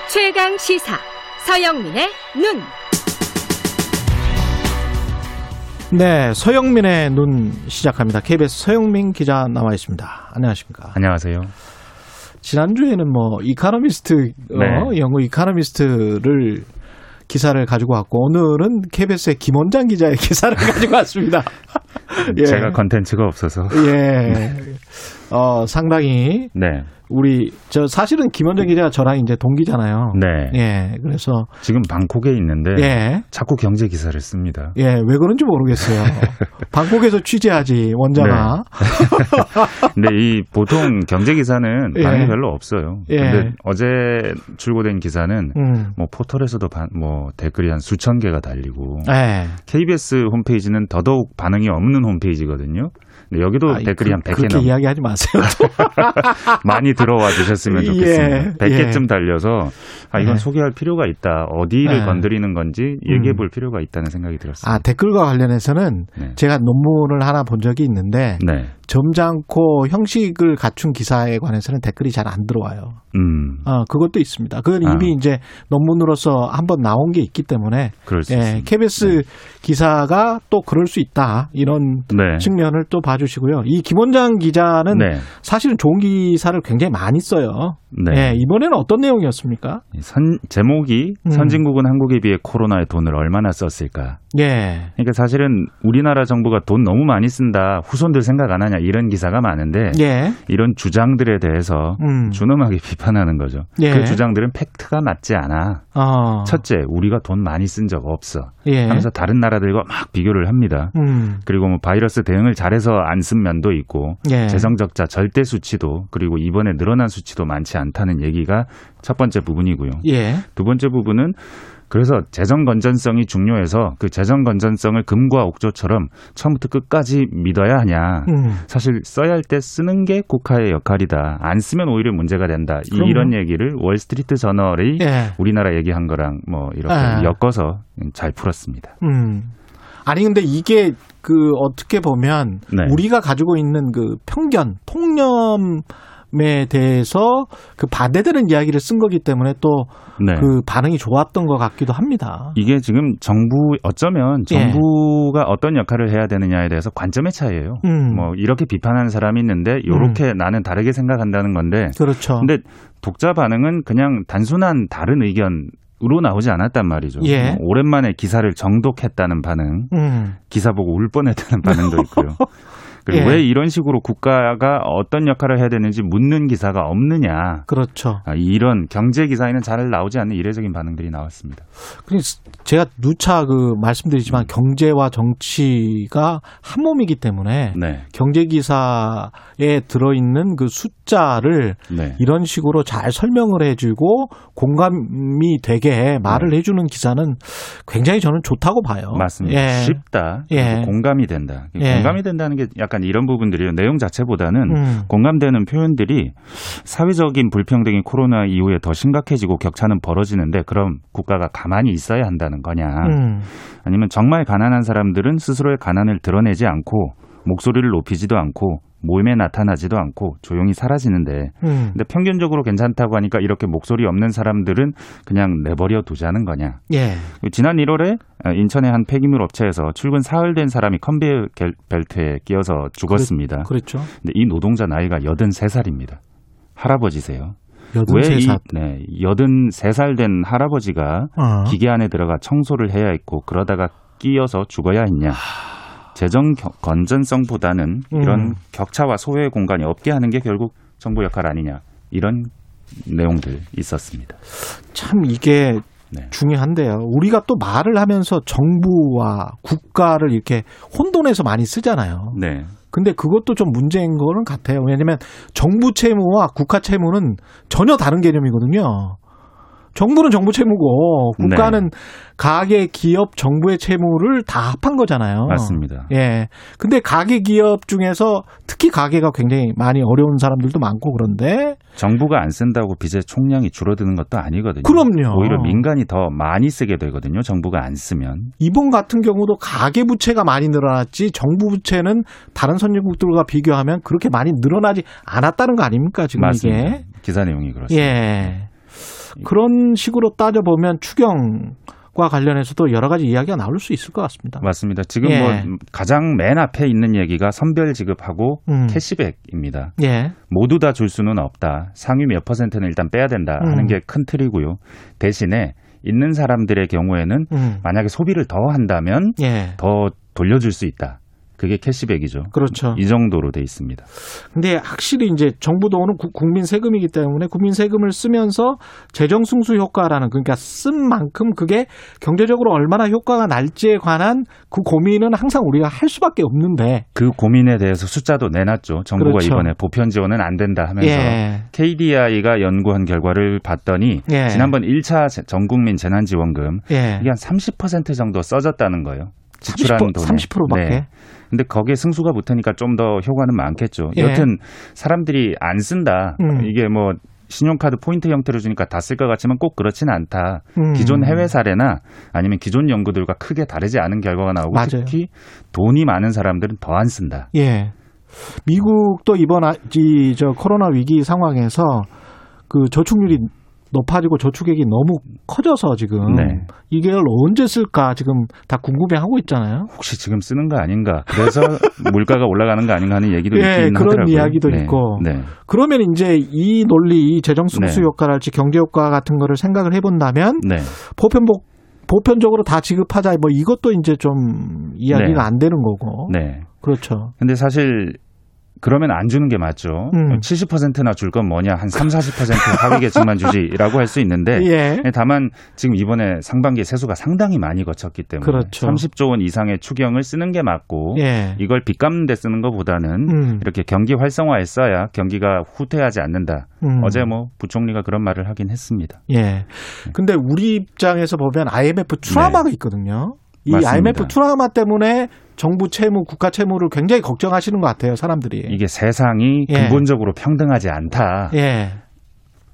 최강 시사 서영민의 눈. 네, 서영민의 눈 시작합니다. KBS 서영민 기자 나와 있습니다. 안녕하십니까? 안녕하세요. 지난주에는 뭐 이카노미스트 어, 네. 영어 이카노미스트를 기사를 가지고 왔고 오늘은 KBS의 김원장 기자의 기사를 가지고 왔습니다. 예. 제가 컨텐츠가 없어서. 예. 어, 상당히 네. 우리 저 사실은 김원장 기자가 저랑 이제 동기잖아요. 네. 예. 그래서 지금 방콕에 있는데 예. 자꾸 경제 기사를 씁니다. 예, 왜 그런지 모르겠어요. 방콕에서 취재하지 원자가. 근데 이 보통 경제 기사는 예. 반응이 별로 없어요. 예. 근데 어제 출고된 기사는 음. 뭐 포털에서도 반- 뭐 댓글이 한 수천 개가 달리고 예. KBS 홈페이지는 더더욱 반응이 없는 홈페이지거든요. 근데 여기도 아이, 댓글이 그, 한 100개 그렇게 넘 이야기하지 마세요. 많이 들어와 주셨으면 예, 좋겠습니다. 100개쯤 예. 달려서 아 이건 예. 소개할 필요가 있다. 어디를 예. 건드리는 건지 얘기해 볼 필요가 있다는 생각이 들었습니다. 아, 댓글과 관련해서는 네. 제가 논문을 하나 본 적이 있는데 네. 점잖고 형식을 갖춘 기사에 관해서는 댓글이 잘 안 들어와요. 음. 어, 그것도 있습니다. 그건 아. 이미 이제 논문으로서 한번 나온 게 있기 때문에 예. KBS 기사가 또 그럴 수 있다. 이런 네. 측면을 또 봐주시고요. 이 김원장 기자는 네. 사실은 좋은 기사를 굉장히 많이 써요. 네. 예, 이번에는 어떤 내용이었습니까? 선, 제목이 음. 선진국은 한국에 비해 코로나에 돈을 얼마나 썼을까. 예. 그러니까 사실은 우리나라 정부가 돈 너무 많이 쓴다. 후손들 생각 안 하냐 이런 기사가 많은데 예. 이런 주장들에 대해서 음. 준엄하게 비판하는 거죠. 예. 그 주장들은 팩트가 맞지 않아. 어. 첫째, 우리가 돈 많이 쓴 적 없어. 예. 하면서 다른 나라들과 막 비교를 합니다. 음. 그리고 뭐 바이러스 대응을 잘해서 안 쓴 면도 있고 예. 재정 적자 절대 수치도 그리고 이번에 늘어난 수치도 많지 않다는 얘기가 첫 번째 부분이고요. 예. 두 번째 부분은 그래서 재정 건전성이 중요해서 그 재정 건전성을 금과 옥조처럼 처음부터 끝까지 믿어야 하냐. 음. 사실 써야 할 때 쓰는 게 국가의 역할이다. 안 쓰면 오히려 문제가 된다. 그럼요. 이런 얘기를 월스트리트 저널이 예. 우리나라 얘기한 거랑 뭐 이렇게 아. 엮어서 잘 풀었습니다. 음. 아니 근데 이게 그 어떻게 보면 네. 우리가 가지고 있는 그 편견, 통념 에 대해서 그 반대되는 이야기를 쓴 거기 때문에 또그 네. 반응이 좋았던 것 같기도 합니다. 이게 지금 정부 어쩌면 예. 정부가 어떤 역할을 해야 되느냐에 대해서 관점의 차이예요. 음. 뭐 이렇게 비판하는 사람이 있는데 이렇게 나는 다르게 생각한다는 건데 그렇죠. 근데 독자 반응은 그냥 단순한 다른 의견 으로 나오지 않았단 말이죠. 예. 뭐 오랜만에 기사를 정독했다는 반응, 음. 기사 보고 울 뻔했다는 반응도 있고요. 그리고 예. 왜 이런 식으로 국가가 어떤 역할을 해야 되는지 묻는 기사가 없느냐. 그렇죠. 아, 이런 경제 기사에는 잘 나오지 않는 이례적인 반응들이 나왔습니다. 제가 누차 그 음. 말씀드리지만 경제와 정치가 한 몸이기 때문에 네. 경제 기사에 들어 있는 그 숫자를 네. 이런 식으로 잘 설명을 해주고 공감이 되게 말을 해주는 기사는 굉장히 저는 좋다고 봐요. 네. 맞습니다. 예. 쉽다. 예. 공감이 된다. 예. 공감이 된다는 게 약간 이런 부분들이에요. 내용 자체보다는 음. 공감되는 표현들이 사회적인 불평등이 코로나 이후에 더 심각해지고 격차는 벌어지는데 그럼 국가가 가만히 있어야 한다는 거냐. 음. 아니면 정말 가난한 사람들은 스스로의 가난을 드러내지 않고 목소리를 높이지도 않고 모임에 나타나지도 않고 조용히 사라지는데 음. 근데 평균적으로 괜찮다고 하니까 이렇게 목소리 없는 사람들은 그냥 내버려 두자는 거냐. 예. 지난 1월에 인천의 한 폐기물 업체에서 출근 사흘 된 사람이 컨베이어 겔- 벨트에 끼어서 죽었습니다. 그렇죠. 근데 이 노동자 나이가 83살입니다. 할아버지세요. 왜이 살. 네, 83살 된 할아버지가 어. 기계 안에 들어가 청소를 해야 했고 그러다가 끼어서 죽어야 했냐. 재정 겨- 건전성보다는 이런 음. 격차와 소외 공간이 없게 하는 게 결국 정부 역할 아니냐. 이런 내용들 있었습니다. 참 이게 네. 중요한데요. 우리가 또 말을 하면서 정부와 국가를 이렇게 혼돈해서 많이 쓰잖아요. 네. 근데 그것도 좀 문제인 거는 같아요. 왜냐하면 정부 채무와 국가 채무는 전혀 다른 개념이거든요. 정부는 정부 채무고 국가는 가계, 기업, 정부의 채무를 다 합한 거잖아요. 맞습니다. 예. 근데 가계 기업 중에서 특히 가계가 굉장히 많이 어려운 사람들도 많고 그런데 정부가 안 쓴다고 빚의 총량이 줄어드는 것도 아니거든요. 그럼요. 오히려 민간이 더 많이 쓰게 되거든요. 정부가 안 쓰면. 이번 같은 경우도 가계 부채가 많이 늘어났지 정부 부채는 다른 선진국들과 비교하면 그렇게 많이 늘어나지 않았다는 거 아닙니까 지금 맞습니다. 이게 기사 내용이 그렇습니다. 예 그런 식으로 따져 보면 추경 과 관련해서도 여러 가지 이야기가 나올 수 있을 것 같습니다. 맞습니다. 지금 예. 뭐 가장 맨 앞에 있는 얘기가 선별 지급하고 음. 캐시백입니다. 예 모두 다 줄 수는 없다. 상위 몇 퍼센트는 일단 빼야 된다 하는 음. 게큰 틀이고요. 대신에 있는 사람들의 경우에는 음. 만약에 소비를 더 한다면 예 더 돌려줄 수 있다. 그게 캐시백이죠. 그렇죠. 이 정도로 돼 있습니다. 근데 확실히 이제 정부 돈은 구- 국민 세금이기 때문에 국민 세금을 쓰면서 재정 승수 효과라는 그러니까 쓴 만큼 그게 경제적으로 얼마나 효과가 날지에 관한 그 고민은 항상 우리가 할 수밖에 없는데 그 고민에 대해서 숫자도 내놨죠. 정부가 그렇죠. 이번에 보편 지원은 안 된다 하면서 예. KDI가 연구한 결과를 봤더니 예. 지난번 1차 전국민 재난지원금 예. 이게 한 30% 정도 써졌다는 거예요. 지출한 30%, 돈에. 30%밖에? 네. 근데 거기에 승수가 붙으니까 좀 더 효과는 많겠죠. 예. 여튼 사람들이 안 쓴다. 음. 이게 뭐 신용카드 포인트 형태로 주니까 다 쓸 것 같지만 꼭 그렇지는 않다. 음. 기존 해외 사례나 아니면 기존 연구들과 크게 다르지 않은 결과가 나오고 맞아요. 특히 돈이 많은 사람들은 더 안 쓴다. 예. 미국도 이번 아- 이, 저 코로나 위기 상황에서 그 저축률이 높아지고 저축액이 너무 커져서 지금 네. 이걸 언제 쓸까 지금 다 궁금해하고 있잖아요. 혹시 지금 쓰는 거 아닌가? 그래서 물가가 올라가는 거 아닌가 하는 얘기도 예, 있긴 그런 하더라고요. 이야기도 네. 있고. 네. 그러면 이제 이 논리, 이 재정 승수 네. 효과랄지 경제 효과 같은 거를 생각을 해본다면 네. 보편복 보편적으로 다 지급하자 뭐 이것도 이제 좀 이야기가 네. 안 되는 거고. 네. 그렇죠. 근데 사실 그러면 안 주는 게 맞죠. 음. 70%나 줄 건 뭐냐? 한 3, 40% 하위 계층만 주지라고 할 수 있는데 예. 다만 지금 이번에 상반기 세수가 상당히 많이 거쳤기 때문에 그렇죠. 30조 원 이상의 추경을 쓰는 게 맞고 예. 이걸 빚 갚는 데 쓰는 것보다는 음. 이렇게 경기 활성화에 써야 경기가 후퇴하지 않는다. 음. 어제 뭐 부총리가 그런 말을 하긴 했습니다. 예. 근데 우리 입장에서 보면 IMF 트라우마가 있거든요. 이 네. 맞습니다. IMF 트라우마 때문에 정부 채무, 국가 채무를 굉장히 걱정하시는 것 같아요, 사람들이. 이게 세상이 예. 근본적으로 평등하지 않다. 예.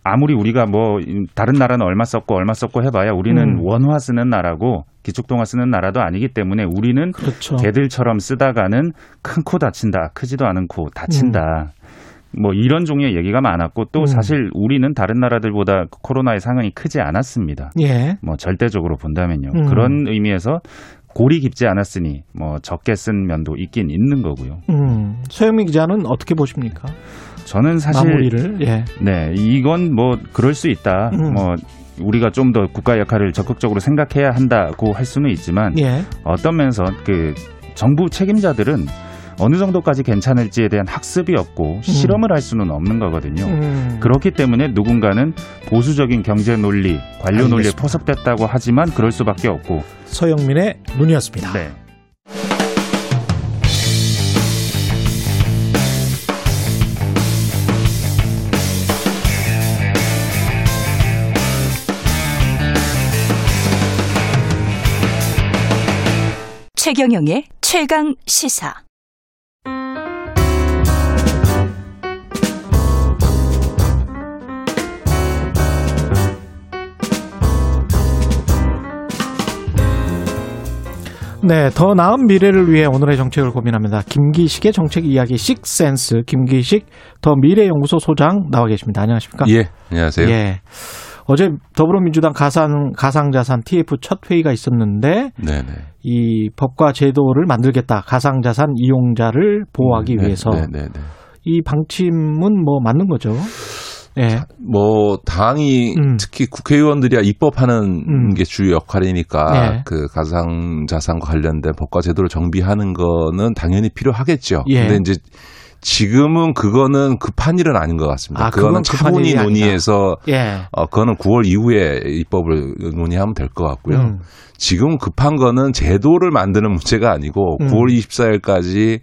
아무리 우리가 뭐 다른 나라는 얼마 썼고 얼마 썼고 해봐야 우리는 음. 원화 쓰는 나라고 기축통화 쓰는 나라도 아니기 때문에 우리는 그렇죠. 개들처럼 쓰다가는 큰 코 다친다, 크지도 않은 코 다친다. 뭐 이런 종류의 얘기가 많았고 또 음. 사실 우리는 다른 나라들보다 코로나의 상흔이 크지 않았습니다. 예. 뭐 절대적으로 본다면요. 음. 그런 의미에서 골이 깊지 않았으니 뭐 적게 쓴 면도 있긴 있는 거고요. 음. 서영민 기자는 어떻게 보십니까? 저는 사실 마무리를. 예. 네, 이건 뭐 그럴 수 있다. 음. 뭐 우리가 좀 더 국가 역할을 적극적으로 생각해야 한다고 할 수는 있지만 예. 어떤 면에서 그 정부 책임자들은 어느 정도까지 괜찮을지에 대한 학습이 없고 실험을 할 수는 없는 거거든요. 음. 그렇기 때문에 누군가는 보수적인 경제 논리, 관료 논리에 알겠습니다. 포섭됐다고 하지만 그럴 수밖에 없고. 서영민의 눈이었습니다. 네. 최경영의 최강 시사. 네, 더 나은 미래를 위해 오늘의 정책을 고민합니다. 김기식의 정책 이야기 식센스 김기식 더 미래연구소 소장 나와 계십니다. 안녕하십니까? 예, 안녕하세요. 예. 어제 더불어민주당 가상 가상자산 TF 첫 회의가 있었는데 네네. 이 법과 제도를 만들겠다. 가상자산 이용자를 보호하기 네, 위해서 네, 네, 네. 이 방침은 뭐 맞는 거죠? 예. 뭐 당이 음. 특히 국회의원들이야 입법하는 음. 게 주요 역할이니까 예. 그 가상 자산과 관련된 법과 제도를 정비하는 거는 당연히 필요하겠죠. 예. 근데 이제 지금은 그거는 급한 일은 아닌 것 같습니다. 아, 그거는 차분히. 논의해서 예. 어 그거는 9월 이후에 입법을 논의하면 될 것 같고요. 음. 지금 급한 거는 제도를 만드는 문제가 아니고 음. 9월 24일까지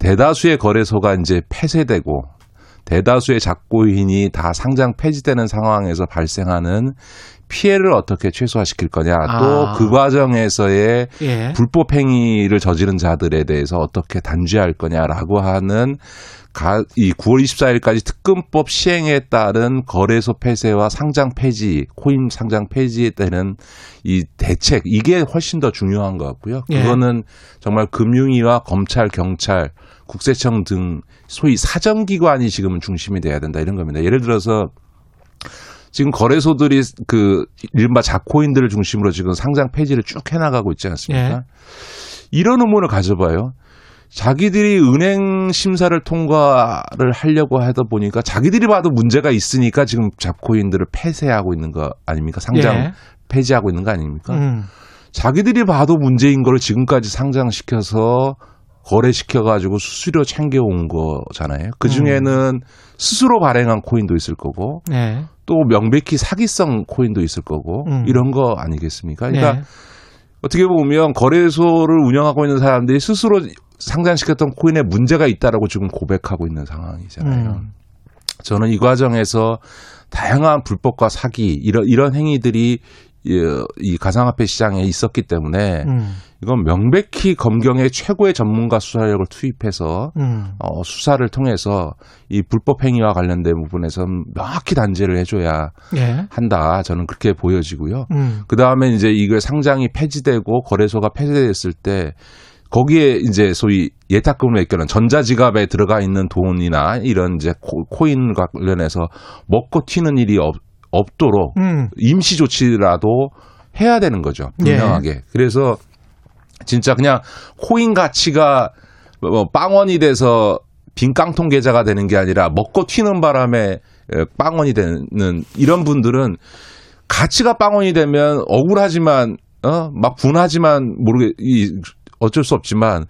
대다수의 거래소가 이제 폐쇄되고 대다수의 작고인이 다 상장 폐지되는 상황에서 발생하는 피해를 어떻게 최소화시킬 거냐. 아. 또그 과정에서의 예. 불법 행위를 저지른 자들에 대해서 어떻게 단죄할 거냐라고 하는 가, 이 9월 24일까지 특검법 시행에 따른 거래소 폐쇄와 상장 폐지, 코인 상장 폐지에 따른 이 대책 이게 훨씬 더 중요한 것 같고요. 예. 그거는 정말 금융위와 검찰, 경찰, 국세청 등 소위 사정기관이 지금은 중심이 돼야 된다 이런 겁니다. 예를 들어서 지금 거래소들이 그 이른바 자코인들을 중심으로 지금 상장 폐지를 쭉 해나가고 있지 않습니까? 예. 이런 의문을 가져봐요. 자기들이 은행 심사를 통과를 하려고 하다 보니까 자기들이 봐도 문제가 있으니까 지금 잡코인들을 폐쇄하고 있는 거 아닙니까? 상장 예. 폐지하고 있는 거 아닙니까? 음. 자기들이 봐도 문제인 걸 지금까지 상장시켜서 거래시켜가지고 수수료 챙겨온 거잖아요. 그 중에는 스스로 발행한 코인도 있을 거고 네. 또 명백히 사기성 코인도 있을 거고 음. 이런 거 아니겠습니까? 그러니까 네. 어떻게 보면 거래소를 운영하고 있는 사람들이 스스로 상장시켰던 코인에 문제가 있다라고 지금 고백하고 있는 상황이잖아요. 음. 저는 이 과정에서 다양한 불법과 사기 이런 이런 행위들이 이, 이 가상화폐 시장에 있었기 때문에 음. 이건 명백히 검경의 최고의 전문가 수사력을 투입해서 음. 어, 수사를 통해서 이 불법 행위와 관련된 부분에서는 명확히 단죄를 해줘야 예. 한다. 저는 그렇게 보여지고요. 음. 그 다음에 이제 이걸 상장이 폐지되고 거래소가 폐쇄됐을 때 거기에 이제 소위 예탁금을 맡겨놓은 전자지갑에 들어가 있는 돈이나 이런 이제 코- 코인 관련해서 먹고 튀는 일이 없, 없도록 음. 임시 조치라도 해야 되는 거죠. 예. 분명하게. 그래서 진짜 그냥 코인 가치가 뭐 빵원이 돼서 빈 깡통 계좌가 되는 게 아니라 먹고 튀는 바람에 에, 빵원이 되는 이런 분들은 가치가 빵원이 되면 억울하지만 어막 분하지만 모르게 이 어쩔 수 없지만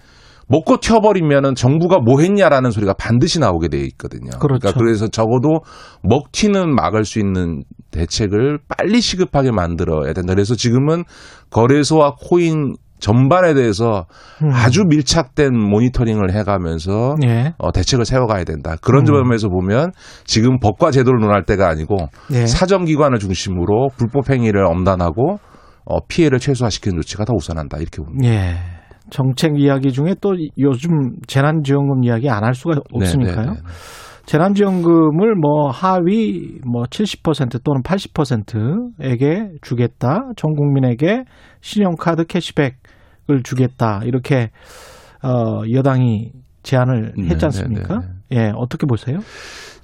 먹고 튀어버리면은 정부가 뭐 했냐라는 소리가 반드시 나오게 돼 있거든요. 그렇죠. 그러니까 그래서 적어도 먹튀는 막을 수 있는 대책을 빨리 시급하게 만들어야 된다. 그래서 지금은 거래소와 코인 전반에 대해서 음. 아주 밀착된 모니터링을 해가면서 예. 어, 대책을 세워가야 된다. 그런 음. 점에서 보면 지금 법과 제도를 논할 때가 아니고 예. 사정기관을 중심으로 불법 행위를 엄단하고 어, 피해를 최소화시키는 조치가 더 우선한다 이렇게 봅니다. 예. 정책 이야기 중에 또 요즘 재난지원금 이야기 안 할 수가 없으니까요. 네, 네, 네. 재난지원금을 뭐 하위 뭐 70% 또는 80%에게 주겠다. 전 국민에게 신용카드 캐시백을 주겠다. 이렇게 어 여당이 제안을 네, 했지 않습니까? 예, 어떻게 보세요?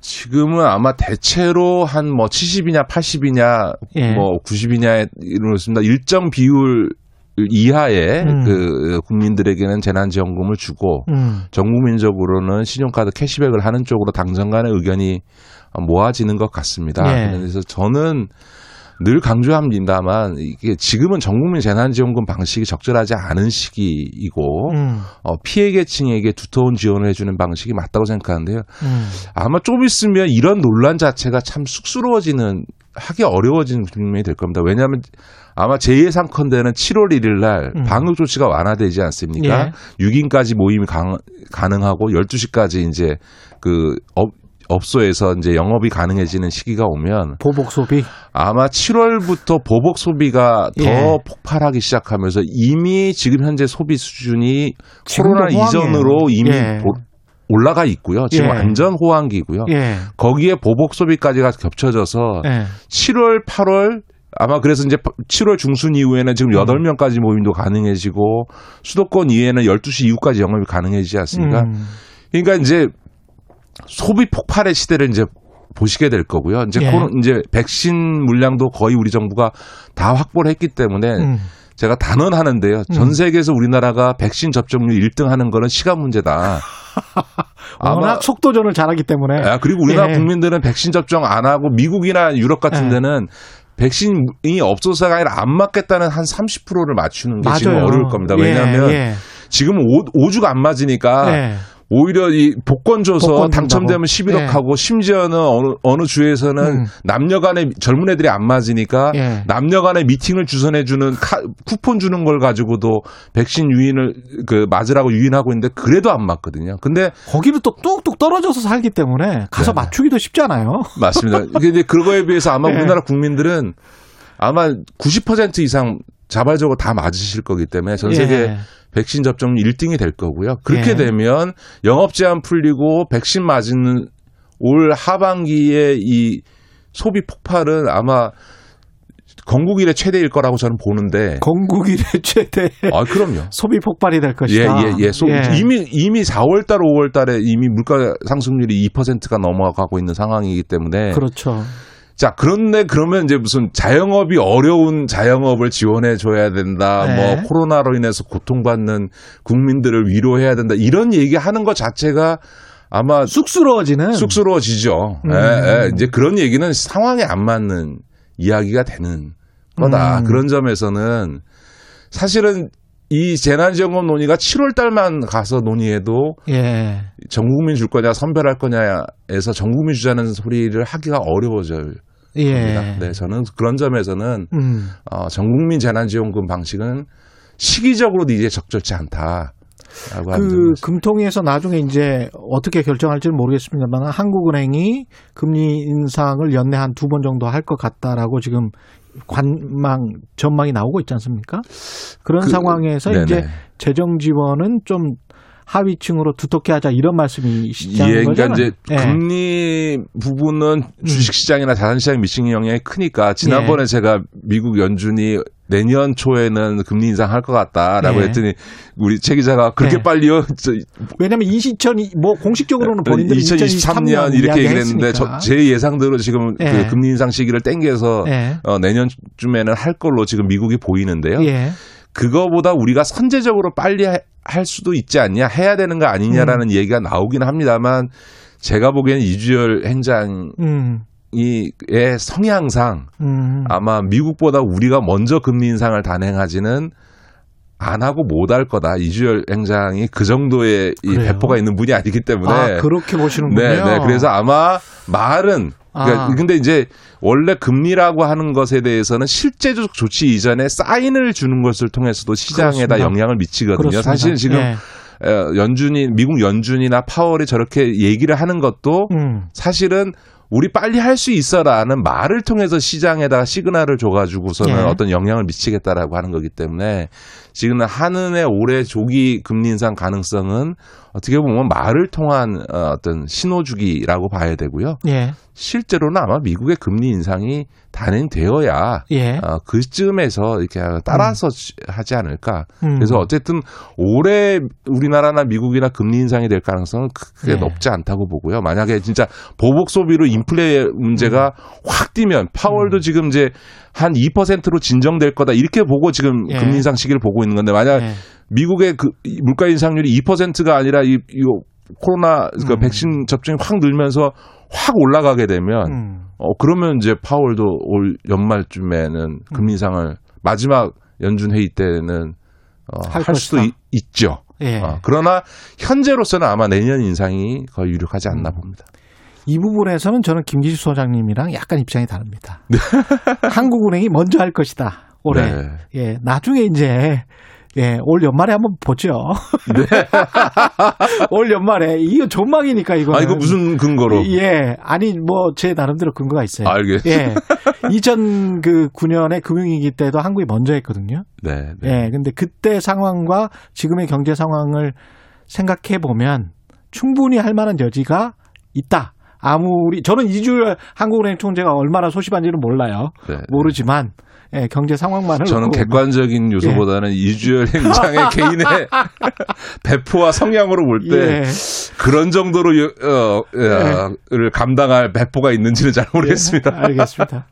지금은 아마 대체로 한 뭐 70이냐 80이냐 예. 뭐 90이냐에 이렇습니다. 일정 비율 이하의 음. 그 국민들에게는 재난지원금을 주고 음. 전 국민적으로는 신용카드 캐시백을 하는 쪽으로 당정 간의 의견이 모아지는 것 같습니다. 예. 그래서 저는 늘 강조합니다만 이게 지금은 전 국민 재난지원금 방식이 적절하지 않은 시기이고 음. 어, 피해 계층에게 두터운 지원을 해주는 방식이 맞다고 생각하는데요. 음. 아마 좀 있으면 이런 논란 자체가 참 쑥스러워지는 하기 어려워지는 국면이 될 겁니다. 왜냐하면 아마 제 예상컨대는 7월 1일 날 음. 방역 조치가 완화되지 않습니까? 예. 6인까지 모임이 가, 가능하고 12시까지 이제 그 업, 업소에서 이제 영업이 가능해지는 시기가 오면 보복 소비. 아마 7월부터 보복 소비가 더 예. 폭발하기 시작하면서 이미 지금 현재 소비 수준이 코로나 호황이에요. 이전으로 이미 예. 보- 올라가 있고요. 지금 예. 완전 호황기고요. 예. 거기에 보복 소비까지가 겹쳐져서 예. 7월, 8월 아마 그래서 이제 7월 중순 이후에는 지금 8명까지 모임도 가능해지고 수도권 이외에는 12시 이후까지 영업이 가능해지지 않습니까? 음. 그러니까 이제 소비 폭발의 시대를 이제 보시게 될 거고요. 이제 예. 코로, 이제 백신 물량도 거의 우리 정부가 다 확보를 했기 때문에 음. 제가 단언하는데요. 전 세계에서 우리나라가 백신 접종률 1등 하는 거는 시간 문제다. 워낙 아마 속도전을 잘하기 때문에. 아, 그리고 우리나라 예. 국민들은 백신 접종 안 하고 미국이나 유럽 같은 예. 데는 백신이 없어서가 아니라 안 맞겠다는 한 30%를 맞추는 게 지금 맞아요. 어려울 겁니다. 예, 왜냐하면 예. 지금 오, 주가 안 맞으니까 예. 오히려 이 복권 줘서 복권 당첨되면 준다고. 11억 하고 심지어는 어느, 어느 주에서는 음. 남녀 간에 젊은 애들이 안 맞으니까 예. 남녀 간에 미팅을 주선해 주는 카- 쿠폰 주는 걸 가지고도 백신 유인을 그 맞으라고 유인하고 있는데 그래도 안 맞거든요. 근데 거기는 또 뚝뚝 떨어져서 살기 때문에 가서 네. 맞추기도 쉽잖아요. 맞습니다. 근데 그거에 비해서 아마 예. 우리나라 국민들은 아마 90% 이상 자발적으로 다 맞으실 거기 때문에 전 세계 예. 백신 접종 1등이 될 거고요. 그렇게 예. 되면 영업 제한 풀리고 백신 맞은 올 하반기에 이 소비 폭발은 아마 건국 이래 최대일 거라고 저는 보는데. 건국 이래 최대. 아, 그럼요. 소비 폭발이 될 예, 것이다. 예, 예. 소- 이미, 이미 4월 달, 5월 달에 이미 물가 상승률이 2%가 넘어가고 있는 상황이기 때문에. 그렇죠. 자, 그런데 그러면 이제 무슨 자영업이 어려운 자영업을 지원해 줘야 된다. 네. 뭐 코로나로 인해서 고통받는 국민들을 위로해야 된다. 이런 얘기 하는 것 자체가 아마 쑥스러워지는 쑥스러워지죠. 음. 예, 예. 이제 그런 얘기는 상황에 안 맞는 이야기가 되는 거다. 음. 그런 점에서는 사실은 이 재난지원금 논의가 7월 달만 가서 논의해도 예. 전 국민 줄 거냐 선별할 거냐에서 전 국민 주자는 소리를 하기가 어려워져요. 예. 겁니다. 네, 저는 그런 점에서는 음. 어, 전 국민 재난지원금 방식은 시기적으로도 이제 적절치 않다. 그. 금통위에서 나중에 이제 어떻게 결정할지는 모르겠습니다만 한국은행이 금리 인상을 연내 한 두 번 정도 할 것 같다라고 지금 관망 전망이 나오고 있지 않습니까? 그런 그, 상황에서 네네. 이제 재정 지원은 좀 하위층으로 두텁게 하자 이런 말씀이시죠. 예, 그러니까 이제 예. 금리 부분은 주식시장이나 자산시장 미치는 영향이 크니까 지난번에 예. 제가 미국 연준이 내년 초에는 금리 인상할 것 같다라고 예. 했더니 우리 최 기자가 그렇게 예. 빨리요? 저, 왜냐하면 2000, 뭐 공식적으로는 본인들이 2023년 이렇게 얘기했는데 저- 제 예상대로 지금 예. 그 금리 인상 시기를 땡겨서 예. 어, 내년쯤에는 할 걸로 지금 미국이 보이는데요. 예. 그거보다 우리가 선제적으로 빨리 하- 할 수도 있지 않냐, 해야 되는 거 아니냐라는 음. 얘기가 나오긴 합니다만 제가 보기에는 이주열 행장이 음. 의 성향상 음. 아마 미국보다 우리가 먼저 금리 인상을 단행하지는 안 하고 못 할 거다. 이주열 행장이 그 정도의 이 그래요? 배포가 있는 분이 아니기 때문에. 아, 그렇게 보시는군요. 네, 네. 그래서 아마 말은 그러니까 아. 근데 이제 원래 금리라고 하는 것에 대해서는 실제적 조치 이전에 사인을 주는 것을 통해서도 시장에다 그렇습니다. 영향을 미치거든요. 그렇습니다. 사실 지금 예. 어, 연준이 미국 연준이나 파월이 저렇게 얘기를 하는 것도 음. 사실은 우리 빨리 할 수 있어라는 말을 통해서 시장에다가 시그널을 줘가지고서는 예. 어떤 영향을 미치겠다라고 하는 거기 때문에 지금은 한은의 올해 조기 금리 인상 가능성은 어떻게 보면 말을 통한 어, 어떤 신호주기라고 봐야 되고요. 예. 실제로는 아마 미국의 금리 인상이 단행되어야 예. 어, 그쯤에서 이렇게 따라서 하지 않을까. 음. 그래서 어쨌든 올해 우리나라나 미국이나 금리 인상이 될 가능성은 크게 예. 높지 않다고 보고요. 만약에 진짜 보복 소비로 인플레 문제가 음. 확 뛰면 파월도 지금 이제 한 2%로 진정될 거다 이렇게 보고 지금 예. 금리 인상 시기를 보고 있는 건데 만약 예. 미국의 그이 물가 인상률이 2%가 아니라 이, 이 코로나 그 음. 백신 접종이 확 늘면서 확 올라가게 되면 음. 어 그러면 이제 파월도 올 연말쯤에는 금리 인상을 마지막 연준 회의 때는 어, 할 할 수도 것이다. 있, 죠 예. 어, 그러나 현재로서는 아마 내년 인상이 거의 유력하지 않나 음. 봅니다. 이 부분에서는 저는 김기수 소장님이랑 약간 입장이 다릅니다. 네. 한국은행이 먼저 할 것이다. 올해. 네. 예, 나중에 이제 예, 올 연말에 한번 보죠. 올 연말에 이거 전망이니까 이거. 아 이거 무슨 근거로? 예, 아니 뭐 제 나름대로 근거가 있어요. 알겠. 예, 2009년에 금융위기 때도 한국이 먼저 했거든요. 네. 네. 예, 근데 그때 상황과 지금의 경제 상황을 생각해 보면 충분히 할 만한 여지가 있다. 아무리 저는 이주열 한국은행 총재가 얼마나 소심한지는 몰라요. 네. 모르지만 예, 경제 상황만을 저는 객관적인 요소보다는 이주열 행장의 개인의 배포와 성향으로 볼때 예. 그런 정도로 요- 어, 어, 를 감당할 배포가 있는지는 잘 모르겠습니다. 예, 알겠습니다.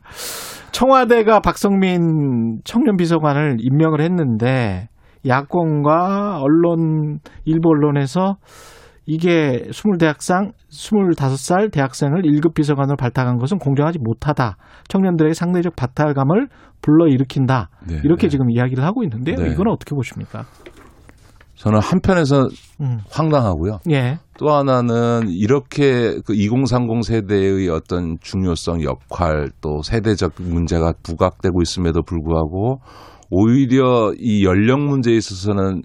청와대가 박성민 청년 비서관을 임명을 했는데 야권과 언론 일부 언론에서 이게 20대학생, 25살 대학생을 1급 비서관으로 발탁한 것은 공정하지 못하다. 청년들에게 상대적 박탈감을 불러일으킨다. 네, 이렇게 네. 지금 이야기를 하고 있는데요. 네. 이건 어떻게 보십니까? 저는 한편에서 음. 황당하고요. 예. 또 하나는 이렇게 그 2030 세대의 어떤 중요성, 역할 또 세대적 문제가 부각되고 있음에도 불구하고 오히려 이 연령 문제에 있어서는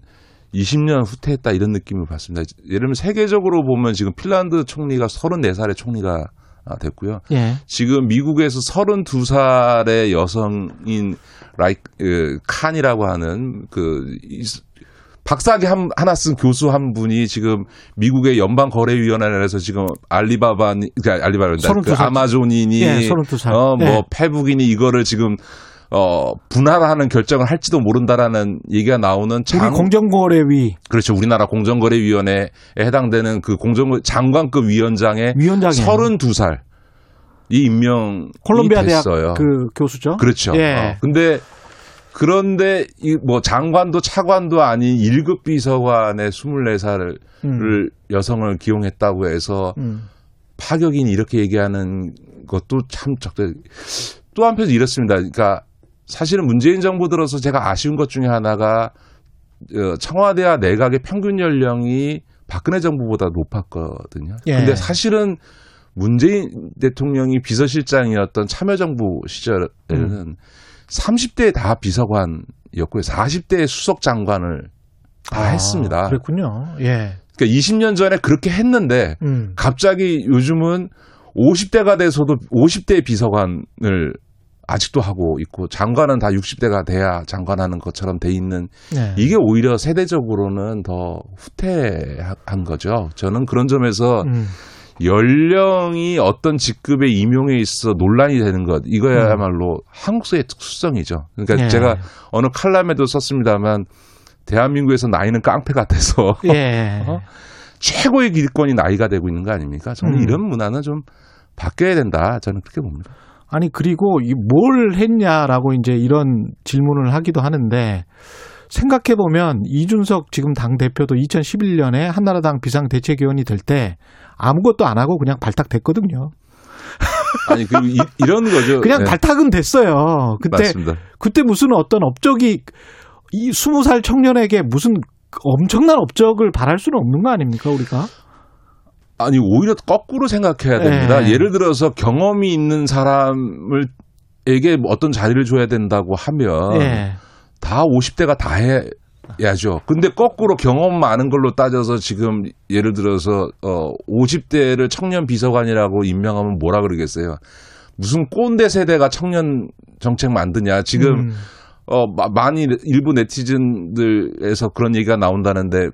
20년 후퇴했다 이런 느낌을 받습니다. 예를 들면 세계적으로 보면 지금 핀란드 총리가 34살의 총리가 아, 됐고요. 예. 지금 미국에서 32살의 여성인 라이 그, 칸이라고 하는 그 이- 박사학위 한, 하나 쓴 교수 한 분이 지금 미국의 연방 거래위원회에서 지금 알리바바, 그러니까 알리바바입니다. 그 32살. 아마존이니, 예, 32살. 어, 뭐 예. 페북이니 이거를 지금 어 분할하는 결정을 할지도 모른다라는 얘기가 나오는 우리 장 공정거래위 그렇죠. 우리나라 공정거래위원회에 해당되는 그 공정 장관급 위원장의 위원장이에요. 32살 이 임명이 콜롬비아 대학 됐어요. 그 교수죠. 그렇죠. 예. 어, 근데 그런데 이 뭐 장관도 차관도 아닌 1급 비서관의 24살을 음. 여성을 기용했다고 해서 음. 파격인이 이렇게 얘기하는 것도 참 적대. 또 한편 이렇습니다. 그러니까 사실은 문재인 정부 들어서 제가 아쉬운 것 중에 하나가 어, 청와대와 내각의 평균 연령이 박근혜 정부보다 높았거든요. 예. 근데 사실은 문재인 대통령이 비서실장이었던 참여정부 시절에는 음. 30대에 다 비서관이었고요. 40대에 수석 장관을 다 아, 했습니다. 그랬군요. 예. 그러니까 20년 전에 그렇게 했는데 음. 갑자기 요즘은 50대가 돼서도 50대 비서관을 아직도 하고 있고 장관은 다 60대가 돼야 장관하는 것처럼 돼 있는 네. 이게 오히려 세대적으로는 더 후퇴한 거죠. 저는 그런 점에서 음. 연령이 어떤 직급의 임용에 있어 논란이 되는 것 이거야말로 한국사의 특수성이죠. 그러니까 음. 예. 제가 어느 칼럼에도 썼습니다만 대한민국에서 나이는 깡패 같아서 예. 어? 최고의 기득권이 나이가 되고 있는 거 아닙니까? 저는 음. 이런 문화는 좀 바뀌어야 된다. 저는 그렇게 봅니다. 아니 그리고 이뭘 했냐라고 이제 이런 질문을 하기도 하는데 생각해 보면 이준석 지금 당 대표도 2011년에 한나라당 비상대책위원이 될 때 아무것도 안 하고 그냥 발탁됐거든요. 아니 그 이, 런 거죠. 그냥 네. 발탁은 됐어요. 그때 맞습니다. 그때 무슨 어떤 업적이 이 20살 청년에게 무슨 엄청난 업적을 바랄 수는 없는 거 아닙니까 우리가? 아니 오히려 거꾸로 생각해야 됩니다. 예. 예를 들어서 경험이 있는 사람을 에게 어떤 자리를 줘야 된다고 하면 예. 다 50대가 다 해 야죠. 근데 거꾸로 경험 많은 걸로 따져서 지금 예를 들어서 어 50대를 청년 비서관이라고 임명하면 뭐라 그러겠어요. 무슨 꼰대 세대가 청년 정책 만드냐. 지금 음. 어 마- 많이 일부 네티즌들에서 그런 얘기가 나온다는데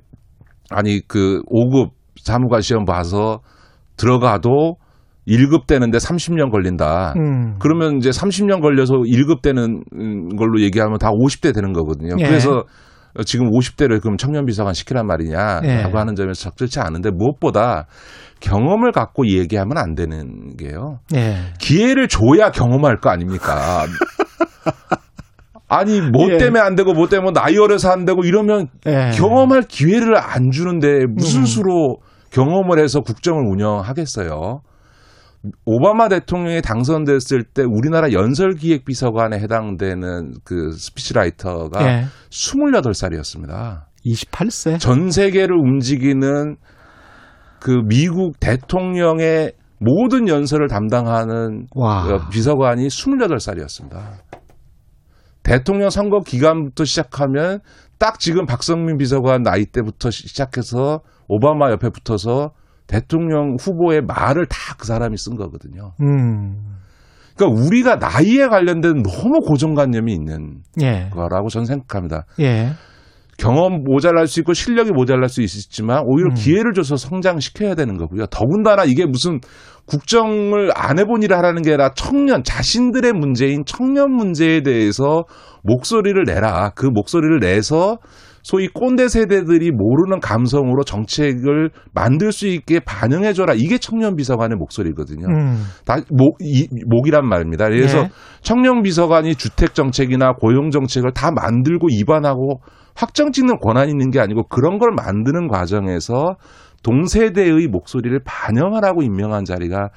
아니 그 5급 사무관 시험 봐서 들어가도 1급 되는데 30년 걸린다. 음. 그러면 이제 30년 걸려서 1급 되는 걸로 얘기하면 다 50대 되는 거거든요. 예. 그래서 지금 50대를 그럼 청년 비서관 시키란 말이냐라고 예. 하는 점에서 적절치 않은데 무엇보다 경험을 갖고 얘기하면 안 되는 게요. 예. 기회를 줘야 경험할 거 아닙니까? 아니 뭐 예. 때문에 안 되고 뭐 때문에 나이 어려서 안 되고 이러면 예. 경험할 기회를 안 주는데 무슨 음. 수로 경험을 해서 국정을 운영하겠어요? 오바마 대통령이 당선됐을 때 우리나라 연설기획비서관에 해당되는 그 speechwriter가 예. 28살이었습니다. 28세. 전 세계를 움직이는 그 미국 대통령의 모든 연설을 담당하는 와. 어, 비서관이 28살이었습니다. 대통령 선거 기간부터 시작하면 딱 지금 박성민 비서관 나이 때부터 시- 시작해서 오바마 옆에 붙어서 대통령 후보의 말을 다 그 사람이 쓴 거거든요. 음. 그러니까 우리가 나이에 관련된 너무 고정관념이 있는 예. 거라고 저는 생각합니다. 예. 경험 모자랄 수 있고 실력이 모자랄 수 있지만 오히려 음. 기회를 줘서 성장시켜야 되는 거고요. 더군다나 이게 무슨 국정을 안 해본 일을 하라는 게 아니라 청년 자신들의 문제인 청년 문제에 대해서 목소리를 내라. 그 목소리를 내서 소위 꼰대 세대들이 모르는 감성으로 정책을 만들 수 있게 반영해 줘라. 이게 청년 비서관의 목소리거든요. 음. 다 목, 이, 목이란 말입니다. 그래서 네. 청년 비서관이 주택 정책이나 고용 정책을 다 만들고 입안하고 확정 짓는 권한이 있는 게 아니고 그런 걸 만드는 과정에서 동세대의 목소리를 반영하라고 임명한 자리가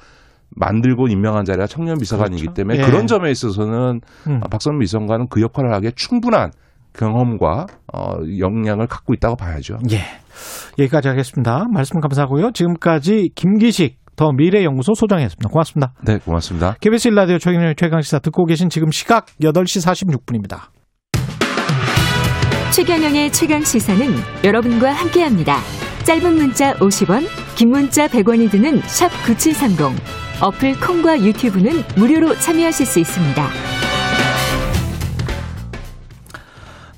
만들고 임명한 자리가 청년 비서관이기 그렇죠. 때문에 예. 그런 점에 있어서는 음. 박선미 비서관은 그 역할을 하기에 충분한 경험과 어, 역량을 갖고 있다고 봐야죠. 예. 여기까지 하겠습니다. 말씀 감사하고요. 지금까지 김기식 더 미래연구소 소장이었습니다. 고맙습니다. 네, 고맙습니다. KBS 일라디오 최경영의 최강시사 듣고 계신 지금 시각 8시 46분입니다. 최경영의 최강 시사는 여러분과 함께합니다. 짧은 문자 50원, 긴 문자 100원이 드는 샵 9730. 어플 콩과 유튜브는 무료로 참여하실 수 있습니다.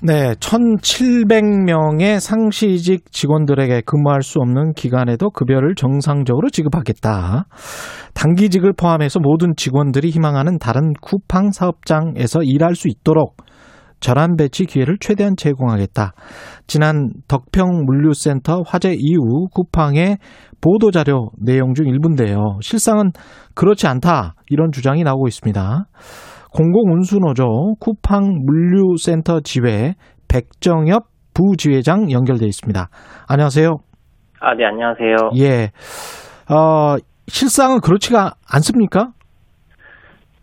네, 1,700명의 상시직 직원들에게 근무할 수 없는 기간에도 급여를 정상적으로 지급하겠다. 단기직을 포함해서 모든 직원들이 희망하는 다른 쿠팡 사업장에서 일할 수 있도록 전환 배치 기회를 최대한 제공하겠다. 지난 덕평 물류센터 화재 이후 쿠팡의 보도 자료 내용 중 일부인데요. 실상은 그렇지 않다. 이런 주장이 나오고 있습니다. 공공운수노조 쿠팡 물류센터 지회 백정엽 부지회장 연결돼 있습니다. 안녕하세요. 아, 네, 안녕하세요. 예. 어, 실상은 그렇지가 않습니까?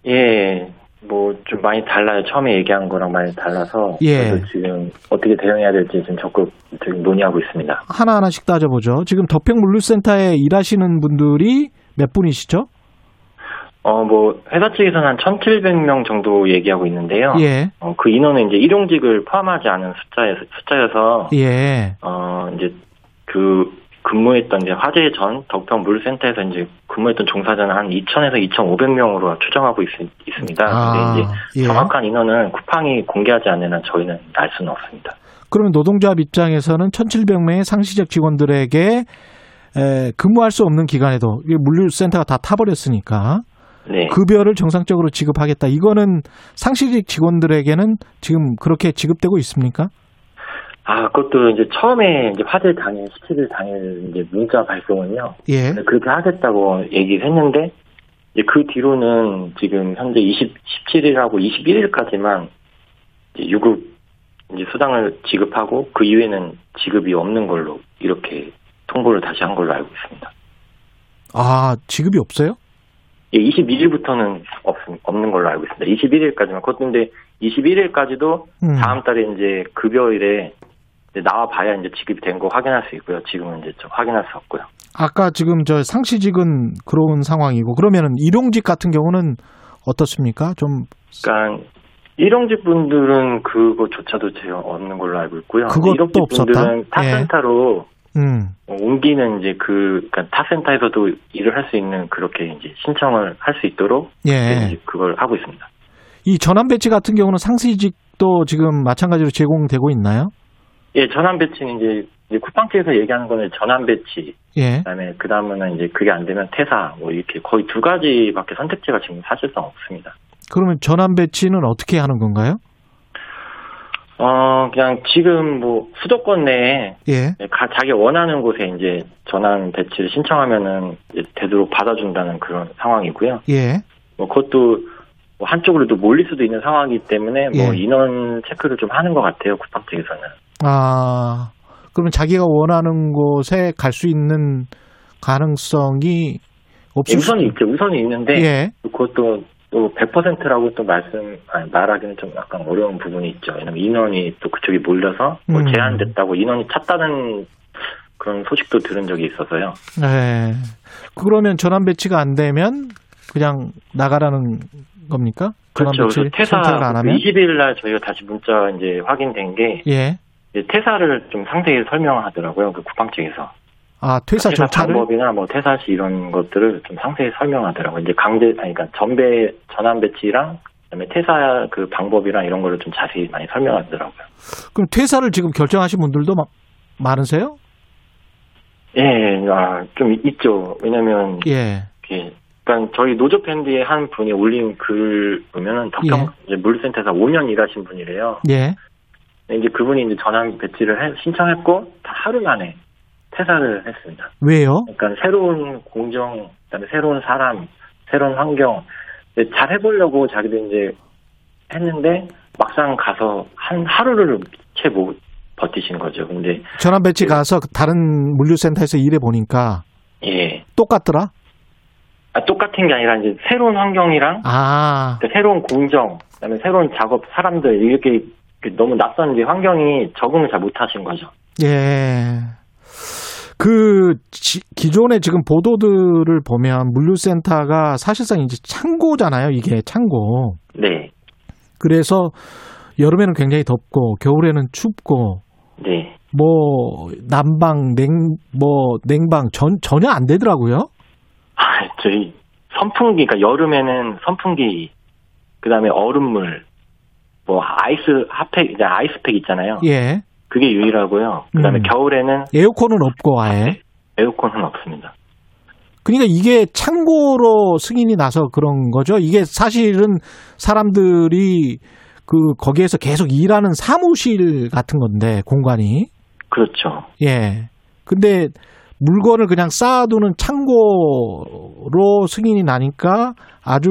예, 뭐, 좀 많이 달라요. 처음에 얘기한 거랑 많이 달라서. 예. 그래서 지금 어떻게 대응해야 될지 지금 적극 지금 논의하고 있습니다. 하나하나씩 따져보죠. 지금 덕평 물류센터에 일하시는 분들이 몇 분이시죠? 어, 뭐, 회사 측에서는 한 1,700명 정도 얘기하고 있는데요. 예. 어, 그 인원은 이제 일용직을 포함하지 않은 숫자에, 숫자여서, 예. 어, 이제 그 근무했던 이제 화재 전 덕평 물센터에서 이제 근무했던 종사자는 한 2,000에서 2,500명으로 추정하고 있, 습니다 아, 근데 이제 예. 정확한 인원은 쿠팡이 공개하지 않는 한 저희는 알 수는 없습니다. 그러면 노동조합 입장에서는 1,700명의 상시적 직원들에게 에, 근무할 수 없는 기간에도 물류센터가 다 타버렸으니까 네. 급여를 정상적으로 지급하겠다. 이거는 상시직 직원들에게는 지금 그렇게 지급되고 있습니까? 아, 그것도 이제 처음에 이제 화재 당일, 17일 당일 이제 문자 발송은요. 예. 네, 그렇게 하겠다고 얘기를 했는데, 이제 그 뒤로는 지금 현재 20, 17일하고 21일까지만 이제 유급 이제 수당을 지급하고 그 이후에는 지급이 없는 걸로 이렇게 통보를 다시 한 걸로 알고 있습니다. 아, 지급이 없어요? 예, 21일부터는 없, 없는 걸로 알고 있습니다. 21일까지만. 그것도 근데 21일까지도 음. 다음 달에 이제 급여일에 나와 봐야 이제 지급이 된 거 확인할 수 있고요. 지금은 이제 좀 확인할 수 없고요. 아까 지금 저 상시직은 그런 상황이고 그러면은 일용직 같은 경우는 어떻습니까? 좀 그러니까 일용직 분들은 그거조차도 제가 없는 걸로 알고 있고요. 그것도 일용직 없었다? 분들은 예. 타센터로 음. 어, 옮기는 이제 그 그러니까 타센터에서도 일을 할 수 있는 그렇게 이제 신청을 할 수 있도록 예. 그걸 하고 있습니다. 이 전환 배치 같은 경우는 상시직도 지금 마찬가지로 제공되고 있나요? 예, 전환 배치는 이제, 이제 쿠팡 측에서 얘기하는 거는 전환 배치. 예. 그다음에 그 다음은 이제 그게 안 되면 퇴사 뭐 이렇게 거의 두 가지밖에 선택지가 지금 사실상 없습니다. 그러면 전환 배치는 어떻게 하는 건가요? 어 그냥 지금 뭐 수도권 내에 예. 가, 자기 원하는 곳에 이제 전환 배치를 신청하면은 되도록 받아준다는 그런 상황이고요. 예. 뭐 그것도 뭐 한쪽으로 또 몰릴 수도 있는 상황이기 때문에 뭐 예. 인원 체크를 좀 하는 것 같아요 쿠팡 측에서는. 아, 그러면 자기가 원하는 곳에 갈 수 있는 가능성이 없을 우선이 수- 있죠. 우선이 있는데 예. 그것도 또 100%라고 또 말씀 아니, 말하기는 좀 약간 어려운 부분이 있죠. 왜냐면 인원이 또 그쪽이 몰려서 뭐 음. 제한됐다고 인원이 찼다는 그런 소식도 들은 적이 있어서요. 네. 그러면 전환 배치가 안 되면 그냥 나가라는 겁니까? 그렇죠. 그래서 퇴사 안 하면? 20일 날 저희가 다시 문자 이제 확인된 게 예. 퇴사를 좀 상세히 설명하더라고요. 그 쿠팡 측에서. 아, 퇴사 퇴사 절차를 방법이나 뭐 퇴사 시 이런 것들을 좀 상세히 설명하더라고요. 이제 강제 아니 그러니까 전배 전환 배치랑 그다음에 퇴사 그 방법이랑 이런 거를 좀 자세히 많이 설명하더라고요. 그럼 퇴사를 지금 결정하신 분들도 마- 많으세요? 예, 아, 좀 있죠. 왜냐면 예. 이렇게 그러니까 저희 노조 팬드의 한 분이 올린 글 보면은 덕평 이제 물류센터에서 5년 일하신 분이래요. 예. 이제 그분이 이제 전환 배치를 해- 신청했고 다 하루 만에 퇴사를 했습니다. 왜요? 그러니까 새로운 공정, 그다음에 새로운 사람, 새로운 환경 잘 해보려고 자기도 이제 했는데 막상 가서 한 하루를 채 못 버티신 거죠. 근데 전환 배치 가서 다른 물류센터에서 일해 보니까 예, 똑같더라. 아, 똑같은 게 아니라 이제 새로운 환경이랑 아, 그 새로운 공정, 그다음에 새로운 작업 사람들 이렇게 너무 낯선 환경이 적응을 잘 못하신 거죠. 예. 그 지- 기존의 지금 보도들을 보면 물류센터가 사실상 이제 창고잖아요. 이게 창고. 네, 그래서 여름에는 굉장히 덥고 겨울에는 춥고 네, 뭐 난방 냉 뭐 냉방 전 전혀 안 되더라고요. 아, 저희 선풍기, 그러니까 여름에는 선풍기, 그 다음에 얼음물, 뭐 아이스 핫팩, 이제 아이스팩 있잖아요. 예. 그게 유일하고요. 그 다음에 음. 겨울에는 에어컨은 없고 아예. 에어컨은 없습니다. 그러니까 이게 창고로 승인이 나서 그런 거죠. 이게 사실은 사람들이 그 거기에서 계속 일하는 사무실 같은 건데 공간이 그렇죠. 예. 근데 물건을 그냥 쌓아두는 창고로 승인이 나니까 아주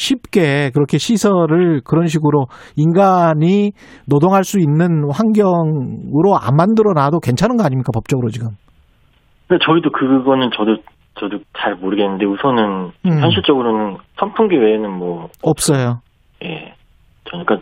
쉽게 그렇게 시설을 그런 식으로 인간이 노동할 수 있는 환경으로 안 만들어 놔도 괜찮은 거 아닙니까 법적으로 지금? 근데 저희도 그거는 저도 저도 잘 모르겠는데 우선은 음. 현실적으로는 선풍기 외에는 뭐 없어요. 예. 저니까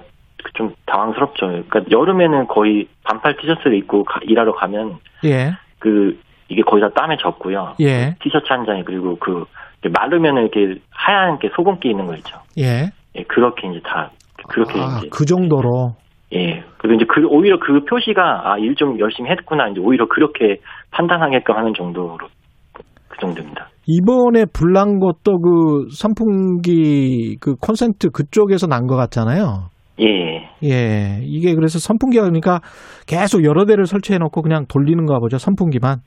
좀 당황스럽죠. 그러니까 여름에는 거의 반팔 티셔츠를 입고 가- 일하러 가면 예. 그 이게 거의 다 땀에 젖고요. 예. 티셔츠 한 장에 그리고 그 마르면 이렇게 하얀 게 소금기 있는 거 있죠. 예. 예, 그렇게 이제 다 그렇게 아, 이제 그 정도로. 예. 그리고 이제 그 오히려 그 표시가 아 일 좀 열심히 했구나 이제 오히려 그렇게 판단하게끔 하는 정도로 그, 그 정도입니다. 이번에 불난 것도 그 선풍기 그 콘센트 그쪽에서 난 것 같잖아요. 예. 예. 이게 그래서 선풍기가 그러니까 계속 여러 대를 설치해 놓고 그냥 돌리는가 보죠. 선풍기만.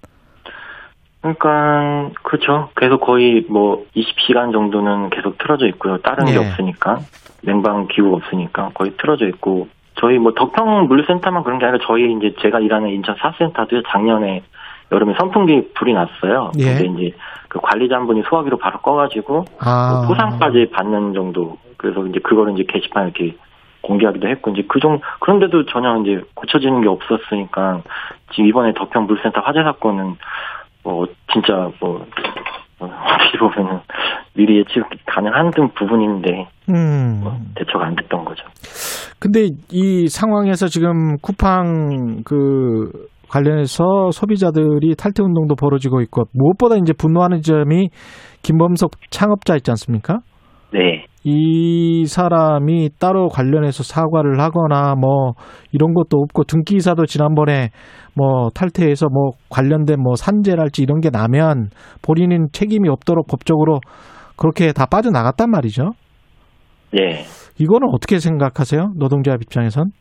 그러니까 그렇죠. 계속 거의 뭐 20시간 정도는 계속 틀어져 있고요. 다른 게 예. 없으니까 냉방 기구가 없으니까 거의 틀어져 있고 저희 뭐 덕평 물류센터만 그런 게 아니라 저희 이제 제가 일하는 인천 사센터도 작년에 여름에 선풍기 불이 났어요. 예. 근데 이제 그 관리자 한 분이 소화기로 바로 꺼가지고 아. 뭐 포상까지 받는 정도. 그래서 이제 그거를 이제 게시판에 이렇게 공개하기도 했고 이제 그정 그런데도 전혀 이제 고쳐지는 게 없었으니까 지금 이번에 덕평 물센터 화재 사건은 뭐 진짜 뭐 어, 어떻게 보면은 미리 예측 가능한 등 부분인데 음. 대처가 안 됐던 거죠. 근데 이 상황에서 지금 쿠팡 그 관련해서 소비자들이 탈퇴 운동도 벌어지고 있고 무엇보다 이제 분노하는 점이 김범석 창업자 있지 않습니까? 네. 이 사람이 따로 관련해서 사과를 하거나 뭐 이런 것도 없고 등기이사도 지난번에 뭐 탈퇴해서 뭐 관련된 뭐 산재랄지 이런 게 나면 본인은 책임이 없도록 법적으로 그렇게 다 빠져나갔단 말이죠. 네. 이거는 어떻게 생각하세요? 노동자 입장에선?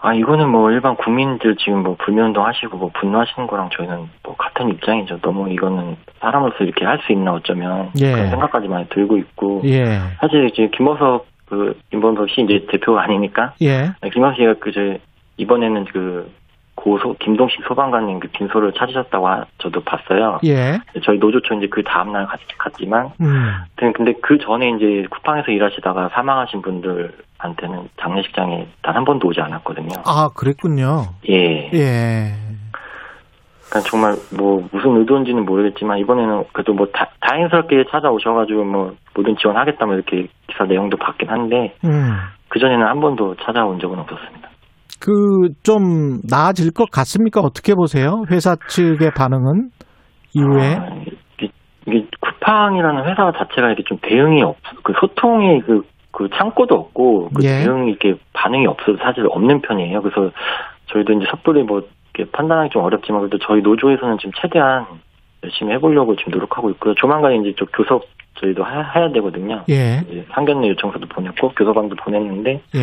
아 이거는 뭐 일반 국민들 지금 뭐 불매운동 하시고 뭐 분노하시는 거랑 저희는 뭐 같은 입장이죠. 너무 이거는 사람으로서 이렇게 할 수 있나 어쩌면 예. 그런 생각까지 많이 들고 있고 예. 사실 이제 김범석 그 김범석 씨 이제 대표가 아니니까 예. 김범석 씨가 그저 이번에는 그 고소 김동식 소방관님 그 빈소를 찾으셨다고 하- 저도 봤어요. 예. 저희 노조초 이제 그 다음 날 갔, 갔지만 음. 근데- 근데 그 전에 이제 쿠팡에서 일하시다가 사망하신 분들한테는 장례식장에 단 한 번도 오지 않았거든요. 아, 그랬군요. 예. 예. 그러니까 정말 뭐 무슨 의도인지는 모르겠지만 이번에는 그래도 뭐 다, 다행스럽게 찾아오셔가지고 뭐 모든 지원하겠다 뭐 이렇게 기사 내용도 봤긴 한데 음. 그 전에는 한 번도 찾아온 적은 없었습니다. 그 좀 나아질 것 같습니까? 어떻게 보세요? 회사 측의 반응은 이후에 아, 이게, 이게 쿠팡이라는 회사 자체가 이렇게 좀 대응이 없, 그 소통이 그, 그 창고도 없고 그 예. 대응이 이렇게 반응이 없어서 사실 없는 편이에요. 그래서 저희도 이제 섣불리 뭐 이렇게 판단하기 좀 어렵지만 그래도 저희 노조에서는 지금 최대한 열심히 해보려고 지금 노력하고 있고요. 조만간 이제 좀 교섭 저희도 하- 해야 되거든요. 예. 상견례 요청서도 보냈고 교섭안도 보냈는데 예.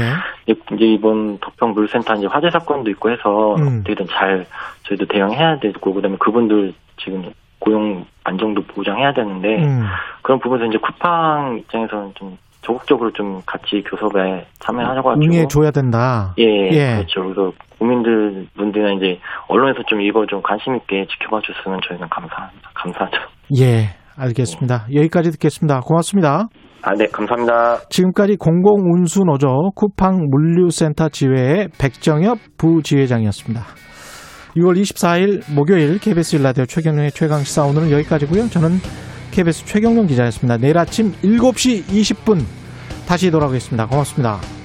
이제 이번 덕평 물센터 이제 화재 사건도 있고 해서 음. 어떻게든 잘 저희도 대응해야 되고 그다음에 그분들 지금 고용 안정도 보장해야 되는데 음. 그런 부분에서 이제 쿠팡 입장에서는 좀 적극적으로 좀 같이 교섭에 참여하자고 응해 줘야 된다. 예, 예. 그렇죠. 그래서 국민들 분들이나 이제 언론에서 좀 이거 좀 관심 있게 지켜봐 줬으면 저희는 감사 감사하죠. 예. 알겠습니다. 여기까지 듣겠습니다. 고맙습니다. 아, 네, 감사합니다. 지금까지 공공운수노조 쿠팡 물류센터 지회의 백정엽 부지회장이었습니다. 6월 24일 목요일 KBS 일라디오 최경영의 최강시사 오늘은 여기까지고요. 저는 KBS 최경영 기자였습니다. 내일 아침 7시 20분 다시 돌아오겠습니다. 고맙습니다.